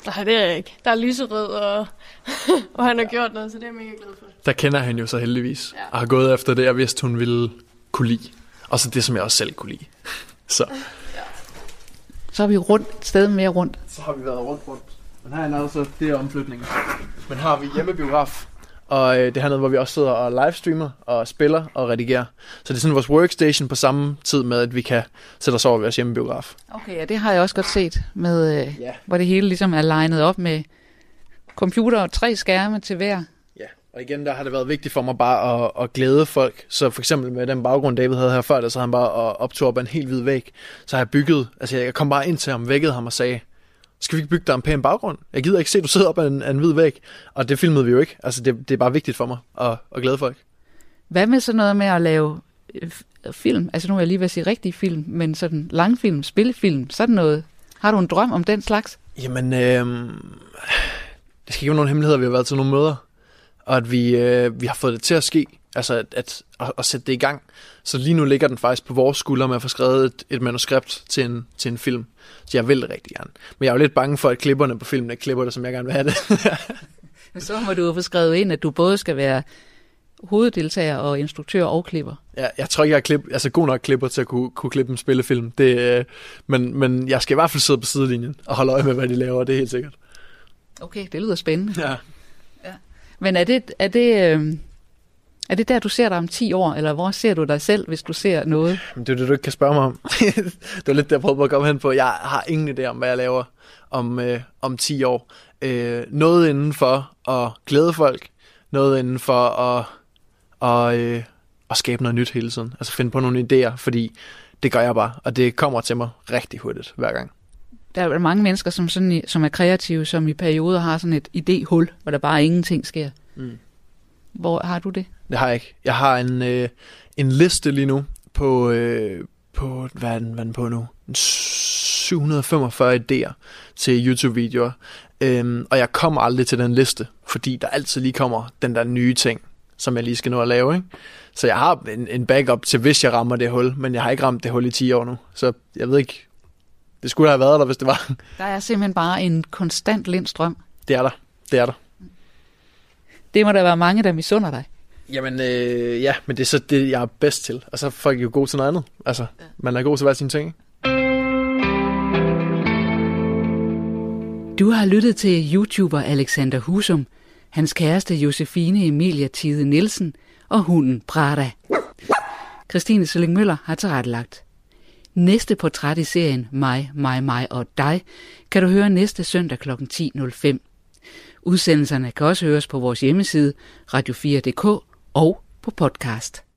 Nej, det er jeg ikke. Der er lyserød, og, og han har gjort noget, så det er jeg mega glad for. Der kender han jo så heldigvis, ja. og har gået efter det, jeg vidste, hun ville kunne lide. Og så det, som jeg også selv kunne lide. Så, Så er vi rundt, et sted mere rundt. så har vi været rundt rundt. Men her er altså, det er omflytningen. Men har vi hjemmebiograf. Og øh, det er hernede, hvor vi også sidder og livestreamer og spiller og redigerer. Så det er sådan vores workstation på samme tid med, at vi kan sætte os over ved vores hjemmebiograf. Okay, ja, det har jeg også godt set, med, øh, Ja. hvor det hele ligesom er legnet op med computer og tre skærme til hver. Ja, og igen, der har det været vigtigt for mig bare at, at glæde folk. Så for eksempel med den baggrund, David havde her før, der så han bare og- optog op af en helt hvid væg. Så har jeg bygget, altså jeg kom bare ind til ham, vækkede ham og sagde, skal vi ikke bygge dig en pæn baggrund? Jeg gider ikke se, at du sidder op af en, af en hvid væg. Og det filmede vi jo ikke. Altså det, det er bare vigtigt for mig at, at glæde folk. Hvad med sådan noget med at lave øh, f- film? Altså nu er jeg lige ved at sige rigtig film, men sådan langfilm, spillefilm, sådan noget. Har du en drøm om den slags? Jamen, øh, det skal ikke være nogen hemmeligheder, vi har været til nogle møder, og at vi, øh, vi har fået det til at ske, altså at, at, at, at sætte det i gang. Så lige nu ligger den faktisk på vores skuldre med at få skrevet et, et manuskript til en, til en film. Så jeg vil det rigtig gerne. Men jeg er jo lidt bange for, at klipperne på filmen ikke klipper det, som jeg gerne vil have det. Så må du jo få skrevet ind, at du både skal være hoveddeltager og instruktør og klipper. jeg, jeg tror ikke, jeg er klip, altså god nok klipper til at kunne, kunne klippe en spillefilm. Det, øh, men, men jeg skal i hvert fald sidde på sidelinjen og holde øje med, hvad de laver, det er helt sikkert. Okay, det lyder spændende. Ja. Men er det, er det, øh, er det der, du ser dig om 10 år, eller hvor ser du dig selv, hvis du ser noget? Det er det, du ikke kan spørge mig om. det var lidt det, jeg prøvede at komme hen på. Jeg har ingen idé om, hvad jeg laver om, øh, om 10 år. Øh, noget inden for at glæde folk. Noget inden for at, og, øh, at skabe noget nyt hele tiden. Altså finde på nogle idéer, fordi det gør jeg bare. Og det kommer til mig rigtig hurtigt hver gang. Der er mange mennesker, som, sådan, som er kreative, som i perioder har sådan et idéhul, hvor der bare ingenting sker. Mm. Hvor har du det? Det har jeg ikke. Jeg har en, øh, en liste lige nu på, øh, på hvad er, den, hvad er den på nu? En 745 idéer til YouTube-videoer. Øhm, og jeg kommer aldrig til den liste, fordi der altid lige kommer den der nye ting, som jeg lige skal nå at lave. Ikke? Så jeg har en, en backup til, hvis jeg rammer det hul, men jeg har ikke ramt det hul i 10 år nu. Så jeg ved ikke, det skulle have været der, hvis det var. Der er simpelthen bare en konstant lindstrøm. Det er der. Det er der. Det må der være mange, der misunder dig. Jamen, øh, ja, men det er så det, jeg er bedst til. Og så er folk jo god til noget andet. Altså, man er god til hver sine ting. Du har lyttet til YouTuber Alexander Husum, hans kæreste Josefine Emilia Tide Nielsen og hunden Prada. Christine Sølling Møller har tilrettelagt. Næste portræt i serien Mig, mig, mig og dig kan du høre næste søndag kl. 10.05. Udsendelserne kan også høres på vores hjemmeside radio4.dk og på podcast.